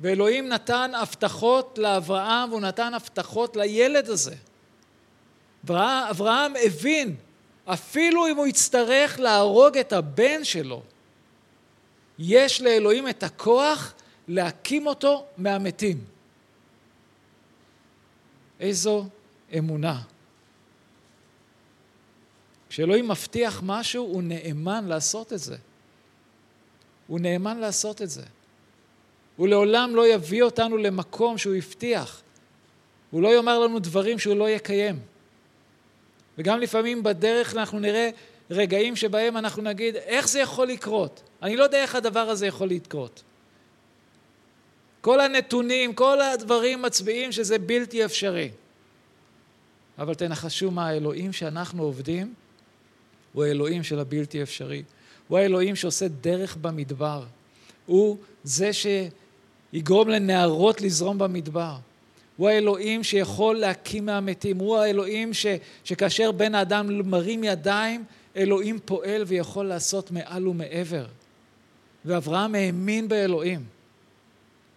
ואלוהים נתן הבטחות לאברהם והוא נתן הבטחות לילד הזה. אברהם הבין, אפילו אם הוא יצטרך להרוג את הבן שלו, יש לאלוהים את הכוח להקים אותו מהמתים. איזו אמונה. כשאלוהים מבטיח משהו, הוא נאמן לעשות את זה. הוא נאמן לעשות את זה. הוא לעולם לא יביא אותנו למקום שהוא הבטיח. הוא לא יאמר לנו דברים שהוא לא יקיים. וגם לפעמים בדרך אנחנו נראה רגעים שבהם אנחנו נגיד, איך זה יכול לקרות? אני לא יודע איך הדבר הזה יכול לקרות. כל הנתונים, כל הדברים מצביעים שזה בלתי אפשרי. אבל תנחשו מה, האלוהים שאנחנו עובדים הוא האלוהים של הבלתי אפשרי. הוא האלוהים שעושה דרך במדבר. הוא זה שיגרום לנערות לזרום במדבר. הוא האלוהים שיכול להקים מהמתים. הוא האלוהים ש, שכאשר בן האדם מרים ידיים, אלוהים פועל ויכול לעשות מעל ומעבר. ואברהם האמין באלוהים.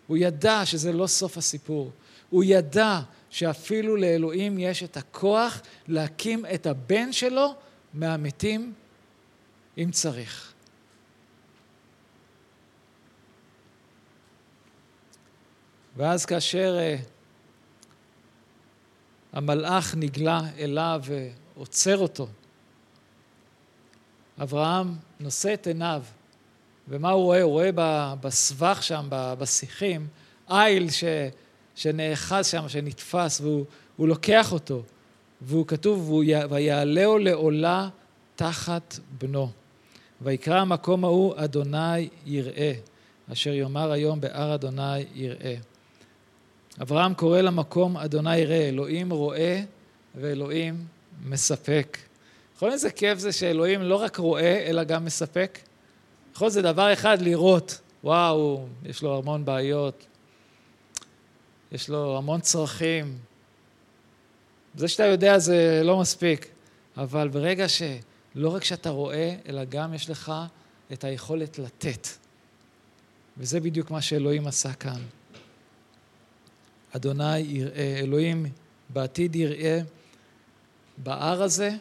הוא ידע שזה לא סוף הסיפור. הוא ידע שאפילו לאלוהים יש את הכוח להקים את הבן שלו מהמתים אם צריך. ואז כאשר uh, המלאך נגלה אליו ועוצר אותו, אברהם נושא את עיניו, ומה הוא רואה? הוא רואה בסבך שם, בשיחים, איל ש, שנאחז שם, שנתפס, והוא לוקח אותו. והוא כתוב, ויעלהו לעולה תחת בנו. ויקרא המקום ההוא אדוני יראה, אשר יאמר היום בהר אדוני יראה. אברהם קורא למקום אדוני יראה, אלוהים רואה ואלוהים מספק. יכול איזה כיף זה שאלוהים לא רק רואה, אלא גם מספק? יכול זה דבר אחד לראות, וואו, יש לו המון בעיות, יש לו המון צרכים, זה שאתה יודע זה לא מספיק, אבל ברגע שלא רק שאתה רואה, אלא גם יש לך את היכולת לתת. וזה בדיוק מה שאלוהים עשה כאן. אדוני יראה, אלוהים בעתיד יראה בהר הזה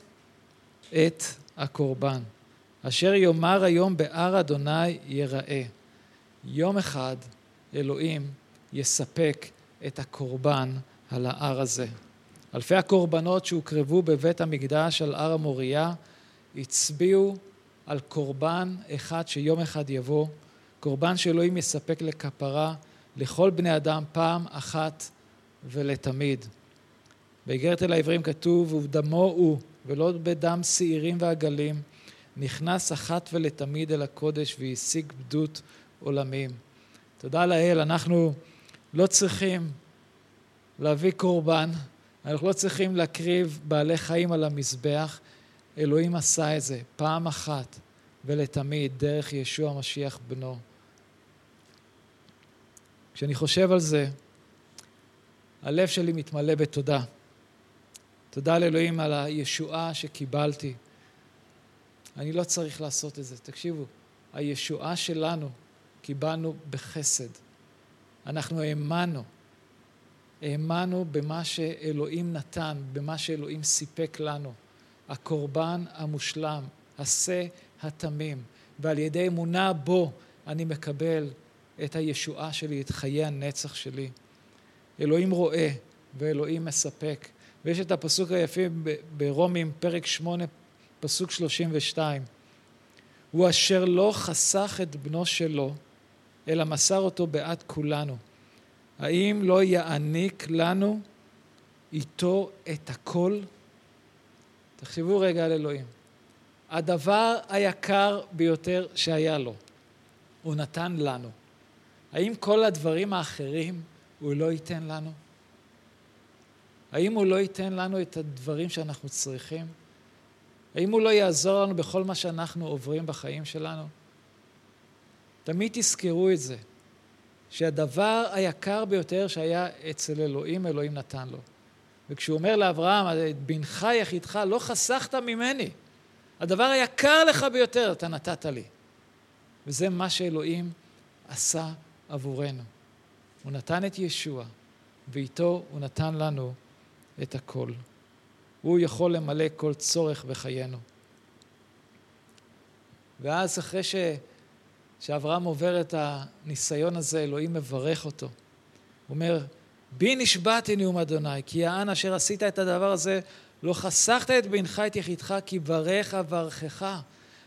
את הקורבן. אשר יאמר היום בהר אדוני יראה. יום אחד אלוהים יספק את הקורבן על ההר הזה. אלפי הקורבנות שהוקרבו בבית המקדש על הר המוריה הצביעו על קורבן אחד שיום אחד יבוא, קורבן שאלוהים יספק לכפרה לכל בני אדם פעם אחת ולתמיד. באיגרת אל העברים כתוב, ובדמו הוא, ולא בדם שעירים ועגלים, נכנס אחת ולתמיד אל הקודש והשיג בדות עולמים. תודה לאל, אנחנו לא צריכים להביא קורבן, אנחנו לא צריכים להקריב בעלי חיים על המזבח. אלוהים עשה את זה פעם אחת ולתמיד דרך ישוע המשיח בנו. כשאני חושב על זה, הלב שלי מתמלא בתודה. תודה לאלוהים על הישועה שקיבלתי. אני לא צריך לעשות את זה. תקשיבו, הישועה שלנו קיבלנו בחסד. אנחנו האמנו. האמנו במה שאלוהים נתן, במה שאלוהים סיפק לנו. הקורבן המושלם, השה התמים, ועל ידי אמונה בו אני מקבל את הישועה שלי, את חיי הנצח שלי. אלוהים רואה ואלוהים מספק. ויש את הפסוק היפה ברומים, פרק שמונה, פסוק שלושים ושתיים. הוא אשר לא חסך את בנו שלו, אלא מסר אותו בעד כולנו. האם לא יעניק לנו איתו את הכל? תחשבו רגע על אלוהים. הדבר היקר ביותר שהיה לו, הוא נתן לנו. האם כל הדברים האחרים הוא לא ייתן לנו? האם הוא לא ייתן לנו את הדברים שאנחנו צריכים? האם הוא לא יעזור לנו בכל מה שאנחנו עוברים בחיים שלנו? תמיד תזכרו את זה. שהדבר היקר ביותר שהיה אצל אלוהים, אלוהים נתן לו. וכשהוא אומר לאברהם, את בנך יחידך לא חסכת ממני. הדבר היקר לך ביותר אתה נתת לי. וזה מה שאלוהים עשה עבורנו. הוא נתן את ישוע, ואיתו הוא נתן לנו את הכל. הוא יכול למלא כל צורך בחיינו. ואז אחרי ש... כשאברהם עובר את הניסיון הזה, אלוהים מברך אותו. הוא אומר, בי נשבעתי נאום אדוני, כי יען אשר עשית את הדבר הזה, לא חסכת את בנך את יחידך, כי ברך אברכך,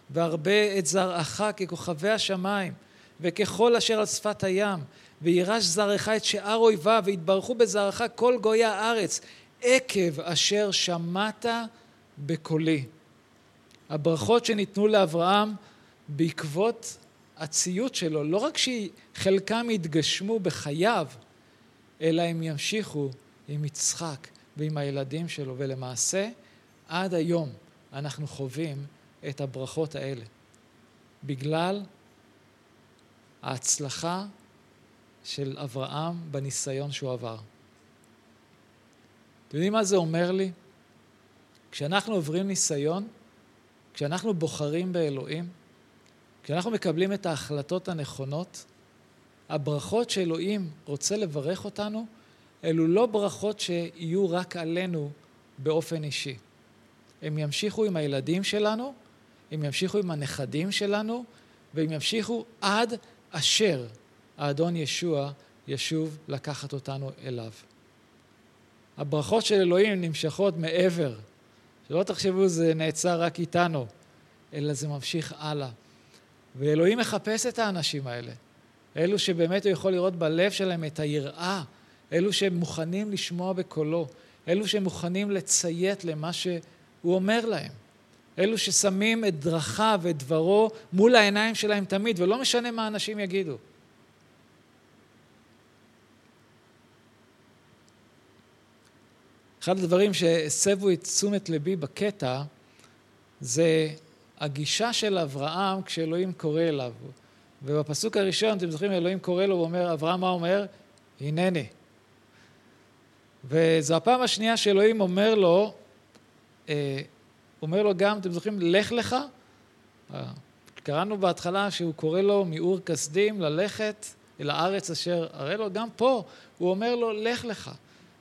והרבה את זרעך ככוכבי השמיים, וככל אשר על שפת הים, וירש זרעך את שאר אויביו, ויתברכו בזרעך כל גויי הארץ, עקב אשר שמעת בקולי. הברכות שניתנו לאברהם בעקבות הציות שלו, לא רק שחלקם יתגשמו בחייו, אלא הם ימשיכו עם יצחק ועם הילדים שלו, ולמעשה עד היום אנחנו חווים את הברכות האלה, בגלל ההצלחה של אברהם בניסיון שהוא עבר. אתם יודעים מה זה אומר לי? כשאנחנו עוברים ניסיון, כשאנחנו בוחרים באלוהים, כשאנחנו מקבלים את ההחלטות הנכונות, הברכות שאלוהים רוצה לברך אותנו, אלו לא ברכות שיהיו רק עלינו באופן אישי. הם ימשיכו עם הילדים שלנו, הם ימשיכו עם הנכדים שלנו, והם ימשיכו עד אשר האדון ישוע ישוב לקחת אותנו אליו. הברכות של אלוהים נמשכות מעבר. שלא תחשבו זה נעצר רק איתנו, אלא זה ממשיך הלאה. ואלוהים מחפש את האנשים האלה. אלו שבאמת הוא יכול לראות בלב שלהם את היראה, אלו שמוכנים לשמוע בקולו, אלו שמוכנים לציית למה שהוא אומר להם, אלו ששמים את דרכיו ואת דברו מול העיניים שלהם תמיד, ולא משנה מה אנשים יגידו. אחד הדברים שהסבו את תשומת ליבי בקטע זה הגישה של אברהם כשאלוהים קורא אליו. ובפסוק הראשון, אתם זוכרים, אלוהים קורא לו ואומר, אברהם מה אומר? הנני. וזו הפעם השנייה שאלוהים אומר לו, אה, אומר לו גם, אתם זוכרים, לך לך? אה, קראנו בהתחלה שהוא קורא לו מאור כסדים ללכת אל הארץ אשר אראה לו, גם פה הוא אומר לו, לך לך.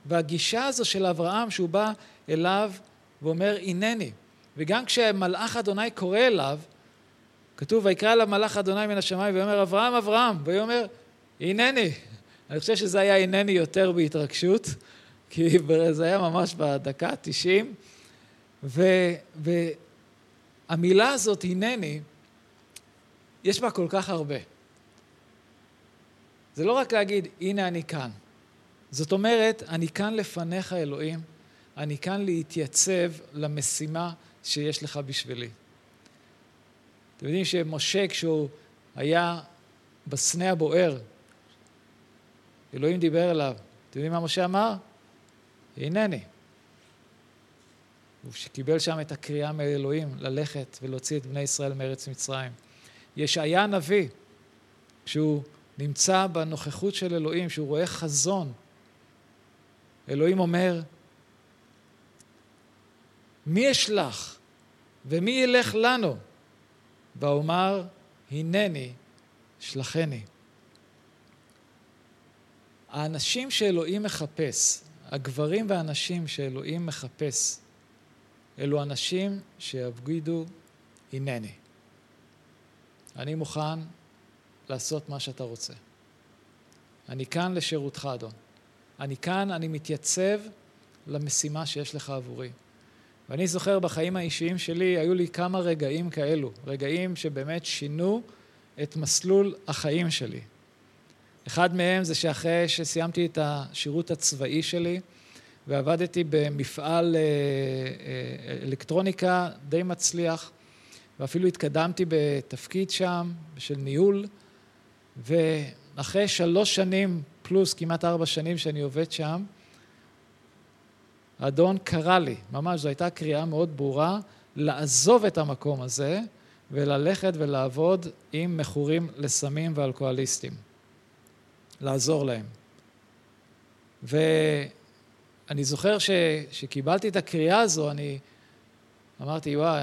והגישה הזו של אברהם, שהוא בא אליו ואומר, הנני. וגם כשמלאך אדוני קורא אליו, כתוב, ויקרא אליו מלאך אדוני מן השמיים, ואומר, אברהם, אברהם, והוא אומר, הנני. אני חושב שזה היה הנני יותר בהתרגשות, כי זה היה ממש בדקה ה-90. והמילה הזאת, הנני, יש בה כל כך הרבה. זה לא רק להגיד, הנה אני כאן. זאת אומרת, אני כאן לפניך, אלוהים, אני כאן להתייצב למשימה שיש לך בשבילי. אתם יודעים שמשה, כשהוא היה בסנה הבוער, אלוהים דיבר אליו. אתם יודעים מה משה אמר? הנני. הוא קיבל שם את הקריאה מאלוהים ללכת ולהוציא את בני ישראל מארץ מצרים. ישעיה הנביא, כשהוא נמצא בנוכחות של אלוהים, שהוא רואה חזון, אלוהים אומר, מי אשלח ומי ילך לנו? ואומר, הנני, שלחני. האנשים שאלוהים מחפש, הגברים והנשים שאלוהים מחפש, אלו אנשים שיגידו, הנני. אני מוכן לעשות מה שאתה רוצה. אני כאן לשירותך, אדון. אני כאן, אני מתייצב למשימה שיש לך עבורי. ואני זוכר בחיים האישיים שלי, היו לי כמה רגעים כאלו, רגעים שבאמת שינו את מסלול החיים שלי. אחד מהם זה שאחרי שסיימתי את השירות הצבאי שלי, ועבדתי במפעל אה, אה, אלקטרוניקה די מצליח, ואפילו התקדמתי בתפקיד שם, של ניהול, ואחרי שלוש שנים פלוס כמעט ארבע שנים שאני עובד שם, האדון קרא לי, ממש זו הייתה קריאה מאוד ברורה, לעזוב את המקום הזה וללכת ולעבוד עם מכורים לסמים ואלכוהוליסטים. לעזור להם. ואני זוכר ש... שקיבלתי את הקריאה הזו, אני אמרתי, וואי,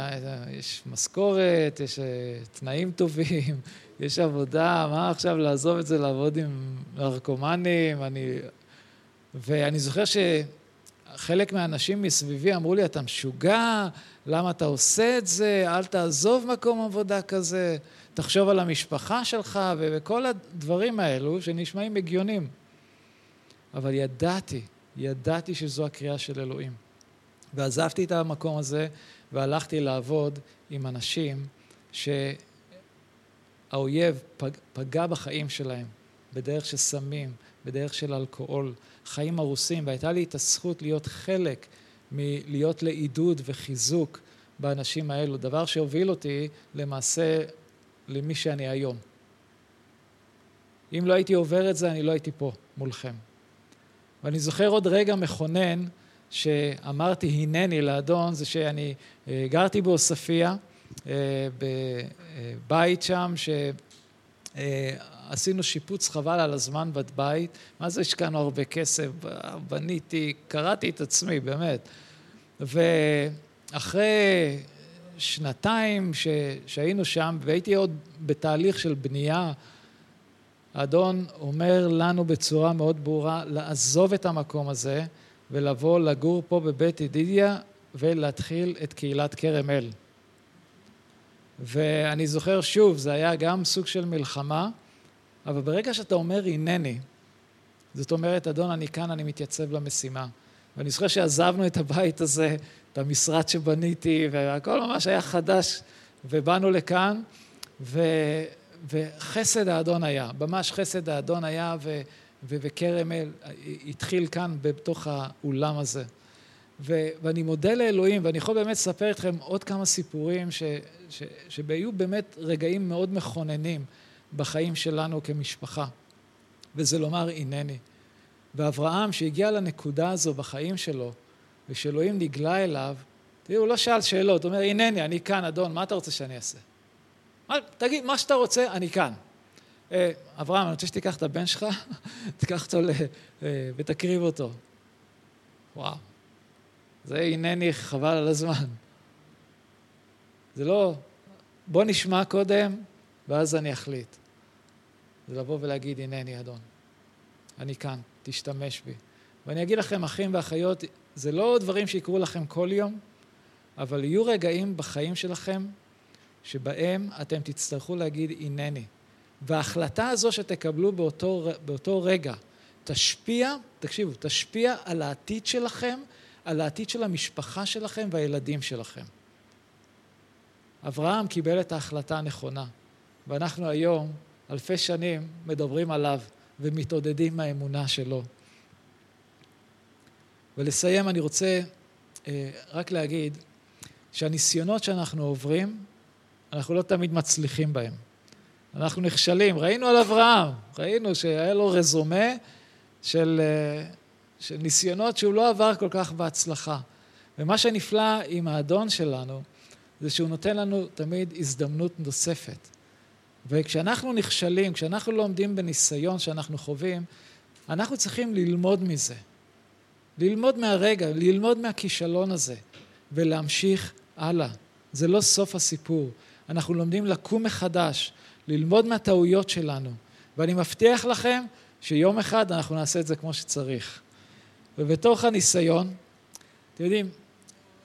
יש משכורת, יש אה, תנאים טובים, יש עבודה, מה עכשיו לעזוב את זה, לעבוד עם נרקומנים? אני... ואני זוכר ש... חלק מהאנשים מסביבי אמרו לי, אתה משוגע, למה אתה עושה את זה, אל תעזוב מקום עבודה כזה, תחשוב על המשפחה שלך, וכל הדברים האלו שנשמעים הגיונים. אבל ידעתי, ידעתי שזו הקריאה של אלוהים. ועזבתי את המקום הזה והלכתי לעבוד עם אנשים שהאויב פג, פגע בחיים שלהם בדרך של סמים, בדרך של אלכוהול, חיים הרוסים, והייתה לי את הזכות להיות חלק מלהיות לעידוד וחיזוק באנשים האלו, דבר שהוביל אותי למעשה למי שאני היום. אם לא הייתי עובר את זה, אני לא הייתי פה מולכם. ואני זוכר עוד רגע מכונן שאמרתי הנני לאדון, זה שאני אה, גרתי בעוספיא, אה, בבית שם, שעשינו שיפוץ חבל על הזמן בבית. מה זה השקענו הרבה כסף? בניתי, קראתי את עצמי, באמת. ואחרי שנתיים ש... שהיינו שם, והייתי עוד בתהליך של בנייה, האדון אומר לנו בצורה מאוד ברורה לעזוב את המקום הזה ולבוא לגור פה בבית ידידיה ולהתחיל את קהילת כרם אל. ואני זוכר שוב, זה היה גם סוג של מלחמה, אבל ברגע שאתה אומר הנני, זאת אומרת, אדון, אני כאן, אני מתייצב למשימה. ואני זוכר שעזבנו את הבית הזה, את המשרד שבניתי, והכל ממש היה חדש, ובאנו לכאן, ו... וחסד האדון היה, ממש חסד האדון היה, ו... וכרם אל התחיל כאן בתוך האולם הזה. ו... ואני מודה לאלוהים, ואני יכול באמת לספר אתכם עוד כמה סיפורים ש... ש... שהיו באמת רגעים מאוד מכוננים בחיים שלנו כמשפחה, וזה לומר הנני. ואברהם, שהגיע לנקודה הזו בחיים שלו, ושאלוהים נגלה אליו, תראו, הוא לא שאל שאלות, הוא אומר, הנני, אני כאן, אדון, מה אתה רוצה שאני אעשה? תגיד, מה שאתה רוצה, אני כאן. אה, אברהם, אני רוצה שתיקח את הבן שלך, תיקח אותו אה, ותקריב אותו. וואו, זה הנני חבל על הזמן. זה לא, בוא נשמע קודם, ואז אני אחליט. זה לבוא ולהגיד, הנני אדון, אני כאן, תשתמש בי. ואני אגיד לכם, אחים ואחיות, זה לא דברים שיקרו לכם כל יום, אבל יהיו רגעים בחיים שלכם שבהם אתם תצטרכו להגיד הנני. וההחלטה הזו שתקבלו באותו, באותו רגע תשפיע, תקשיבו, תשפיע על העתיד שלכם, על העתיד של המשפחה שלכם והילדים שלכם. אברהם קיבל את ההחלטה הנכונה, ואנחנו היום, אלפי שנים, מדברים עליו ומתעודדים מהאמונה שלו. ולסיים, אני רוצה אה, רק להגיד שהניסיונות שאנחנו עוברים, אנחנו לא תמיד מצליחים בהם. אנחנו נכשלים. ראינו על אברהם, ראינו שהיה לו רזומה של, אה, של ניסיונות שהוא לא עבר כל כך בהצלחה. ומה שנפלא עם האדון שלנו, זה שהוא נותן לנו תמיד הזדמנות נוספת. וכשאנחנו נכשלים, כשאנחנו לא עומדים בניסיון שאנחנו חווים, אנחנו צריכים ללמוד מזה. ללמוד מהרגע, ללמוד מהכישלון הזה, ולהמשיך הלאה. זה לא סוף הסיפור. אנחנו לומדים לקום מחדש, ללמוד מהטעויות שלנו, ואני מבטיח לכם שיום אחד אנחנו נעשה את זה כמו שצריך. ובתוך הניסיון, אתם יודעים,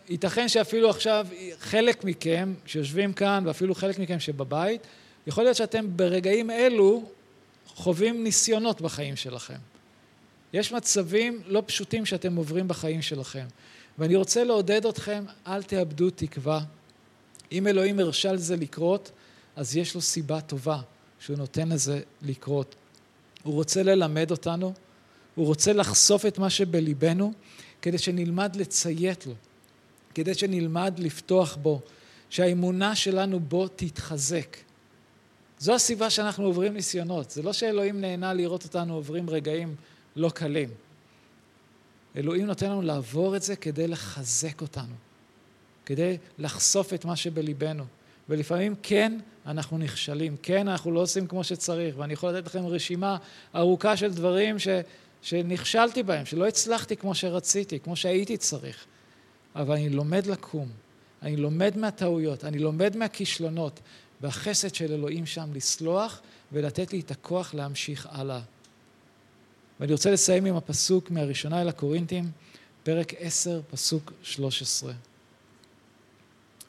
ייתכן שאפילו עכשיו חלק מכם שיושבים כאן, ואפילו חלק מכם שבבית, יכול להיות שאתם ברגעים אלו חווים ניסיונות בחיים שלכם. יש מצבים לא פשוטים שאתם עוברים בחיים שלכם. ואני רוצה לעודד אתכם, אל תאבדו תקווה. אם אלוהים הרשה לזה לקרות, אז יש לו סיבה טובה שהוא נותן לזה לקרות. הוא רוצה ללמד אותנו, הוא רוצה לחשוף את מה שבליבנו, כדי שנלמד לציית לו, כדי שנלמד לפתוח בו, שהאמונה שלנו בו תתחזק. זו הסיבה שאנחנו עוברים ניסיונות. זה לא שאלוהים נהנה לראות אותנו עוברים רגעים לא קלים. אלוהים נותן לנו לעבור את זה כדי לחזק אותנו, כדי לחשוף את מה שבליבנו. ולפעמים כן, אנחנו נכשלים, כן, אנחנו לא עושים כמו שצריך, ואני יכול לתת לכם רשימה ארוכה של דברים ש, שנכשלתי בהם, שלא הצלחתי כמו שרציתי, כמו שהייתי צריך. אבל אני לומד לקום, אני לומד מהטעויות, אני לומד מהכישלונות, והחסד של אלוהים שם לסלוח ולתת לי את הכוח להמשיך הלאה. ואני רוצה לסיים עם הפסוק מהראשונה אל הקורינתים, פרק 10, פסוק 13.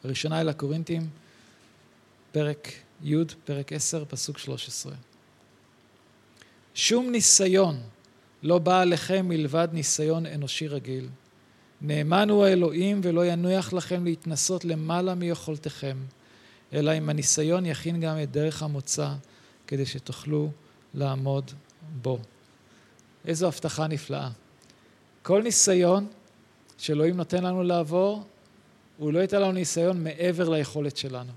ראשונה אל הקורינתים, פרק י', פרק 10, פסוק 13. שום ניסיון לא בא עליכם מלבד ניסיון אנושי רגיל. נאמן הוא האלוהים ולא ינוח לכם להתנסות למעלה מיכולתכם, אלא אם הניסיון יכין גם את דרך המוצא, כדי שתוכלו לעמוד בו. איזו הבטחה נפלאה. כל ניסיון שאלוהים נותן לנו לעבור, הוא לא ייתן לנו ניסיון מעבר ליכולת שלנו.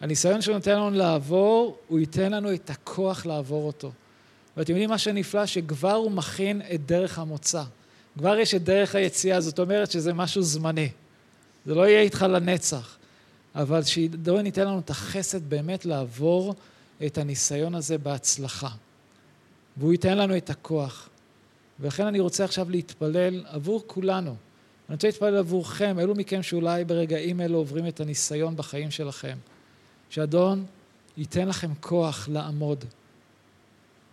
הניסיון שהוא נותן לנו לעבור, הוא ייתן לנו את הכוח לעבור אותו. ואתם יודעים מה שנפלא? שכבר הוא מכין את דרך המוצא. כבר יש את דרך היציאה, זאת אומרת שזה משהו זמני. זה לא יהיה איתך לנצח. אבל שדורן ייתן לנו את החסד באמת לעבור את הניסיון הזה בהצלחה. והוא ייתן לנו את הכוח. ולכן אני רוצה עכשיו להתפלל עבור כולנו. אני רוצה להתפלל עבורכם, אלו מכם שאולי ברגעים אלו עוברים את הניסיון בחיים שלכם. שאדון ייתן לכם כוח לעמוד.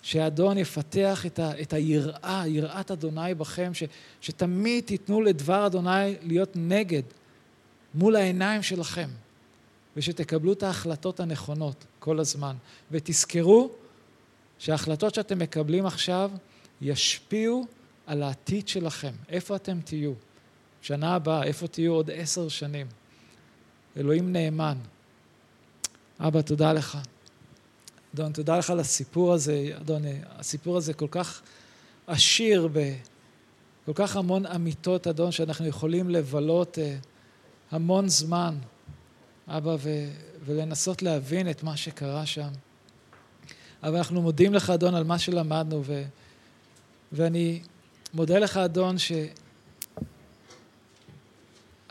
שאדון יפתח את, ה, את היראה, יראת אדוני בכם, ש, שתמיד תיתנו לדבר אדוני להיות נגד, מול העיניים שלכם, ושתקבלו את ההחלטות הנכונות כל הזמן. ותזכרו שההחלטות שאתם מקבלים עכשיו ישפיעו על העתיד שלכם. איפה אתם תהיו? שנה הבאה, איפה תהיו עוד עשר שנים? אלוהים נאמן. אבא, תודה לך. אדון, תודה לך על הסיפור הזה, אדון, הסיפור הזה כל כך עשיר בכל כך המון אמיתות, אדון, שאנחנו יכולים לבלות אה, המון זמן, אבא, ו, ולנסות להבין את מה שקרה שם. אבל אנחנו מודים לך, אדון, על מה שלמדנו, ו, ואני מודה לך, אדון,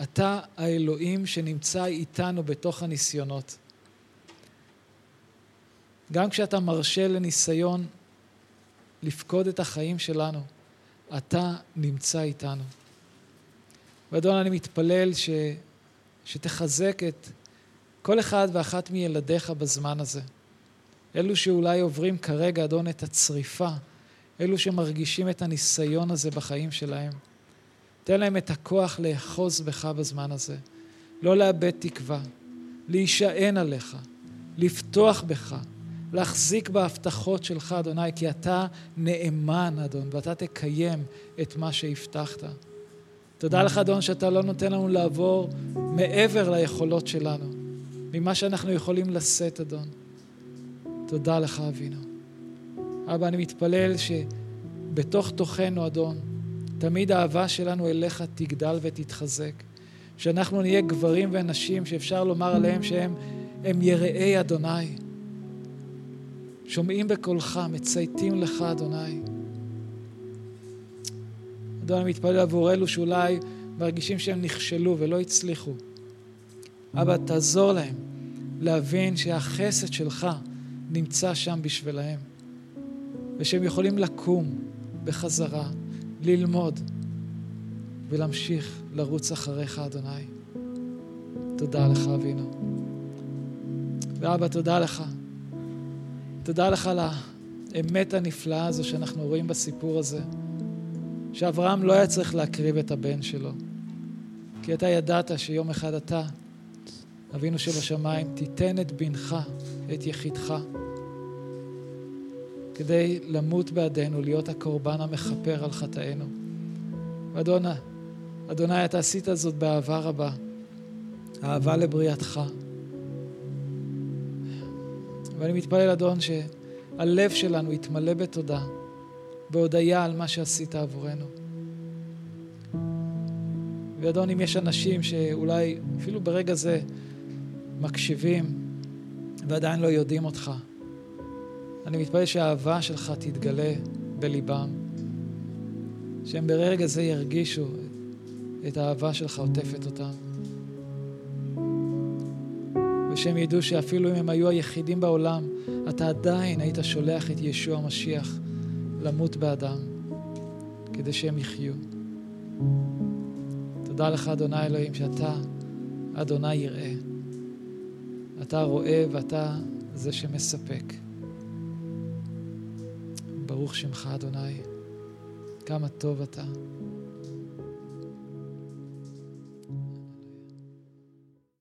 שאתה האלוהים שנמצא איתנו בתוך הניסיונות. גם כשאתה מרשה לניסיון לפקוד את החיים שלנו, אתה נמצא איתנו. ואדון, אני מתפלל ש... שתחזק את כל אחד ואחת מילדיך בזמן הזה. אלו שאולי עוברים כרגע, אדון, את הצריפה, אלו שמרגישים את הניסיון הזה בחיים שלהם. תן להם את הכוח לאחוז בך בזמן הזה, לא לאבד תקווה, להישען עליך, לפתוח בך, להחזיק בהבטחות שלך, אדוני, כי אתה נאמן, אדון, ואתה תקיים את מה שהבטחת. תודה לך, אדון, שאתה לא נותן לנו לעבור מעבר ליכולות שלנו, ממה שאנחנו יכולים לשאת, אדון. תודה לך, אבינו. אבא, אני מתפלל שבתוך תוכנו, אדון, תמיד האהבה שלנו אליך תגדל ותתחזק. שאנחנו נהיה גברים ונשים שאפשר לומר עליהם שהם הם יראי אדוני. שומעים בקולך, מצייתים לך, אדוני. אדוני, מתפלל עבור אלו שאולי מרגישים שהם נכשלו ולא הצליחו. אבא, תעזור להם להבין שהחסד שלך נמצא שם בשבילהם, ושהם יכולים לקום בחזרה, ללמוד ולהמשיך לרוץ אחריך, אדוני. תודה לך, אבינו. ואבא, תודה לך תודה לך על האמת הנפלאה הזו שאנחנו רואים בסיפור הזה, שאברהם לא היה צריך להקריב את הבן שלו, כי אתה ידעת שיום אחד אתה, אבינו שבשמיים, תיתן את בנך, את יחידך, כדי למות בעדנו, להיות הקורבן המכפר על חטאינו. ואדוני, אדוני, אתה עשית זאת באהבה רבה, אהבה לבריאתך. ואני מתפלל, אדון, שהלב שלנו יתמלא בתודה, בהודיה על מה שעשית עבורנו. ואדון, אם יש אנשים שאולי אפילו ברגע זה מקשיבים ועדיין לא יודעים אותך, אני מתפלל שהאהבה שלך תתגלה בליבם, שהם ברגע זה ירגישו את האהבה שלך עוטפת אותם. ושהם ידעו שאפילו אם הם היו היחידים בעולם, אתה עדיין היית שולח את ישוע המשיח למות באדם, כדי שהם יחיו. תודה לך, אדוני אלוהים, שאתה, אדוני יראה. אתה רואה ואתה זה שמספק. ברוך שמך, אדוני. כמה טוב אתה.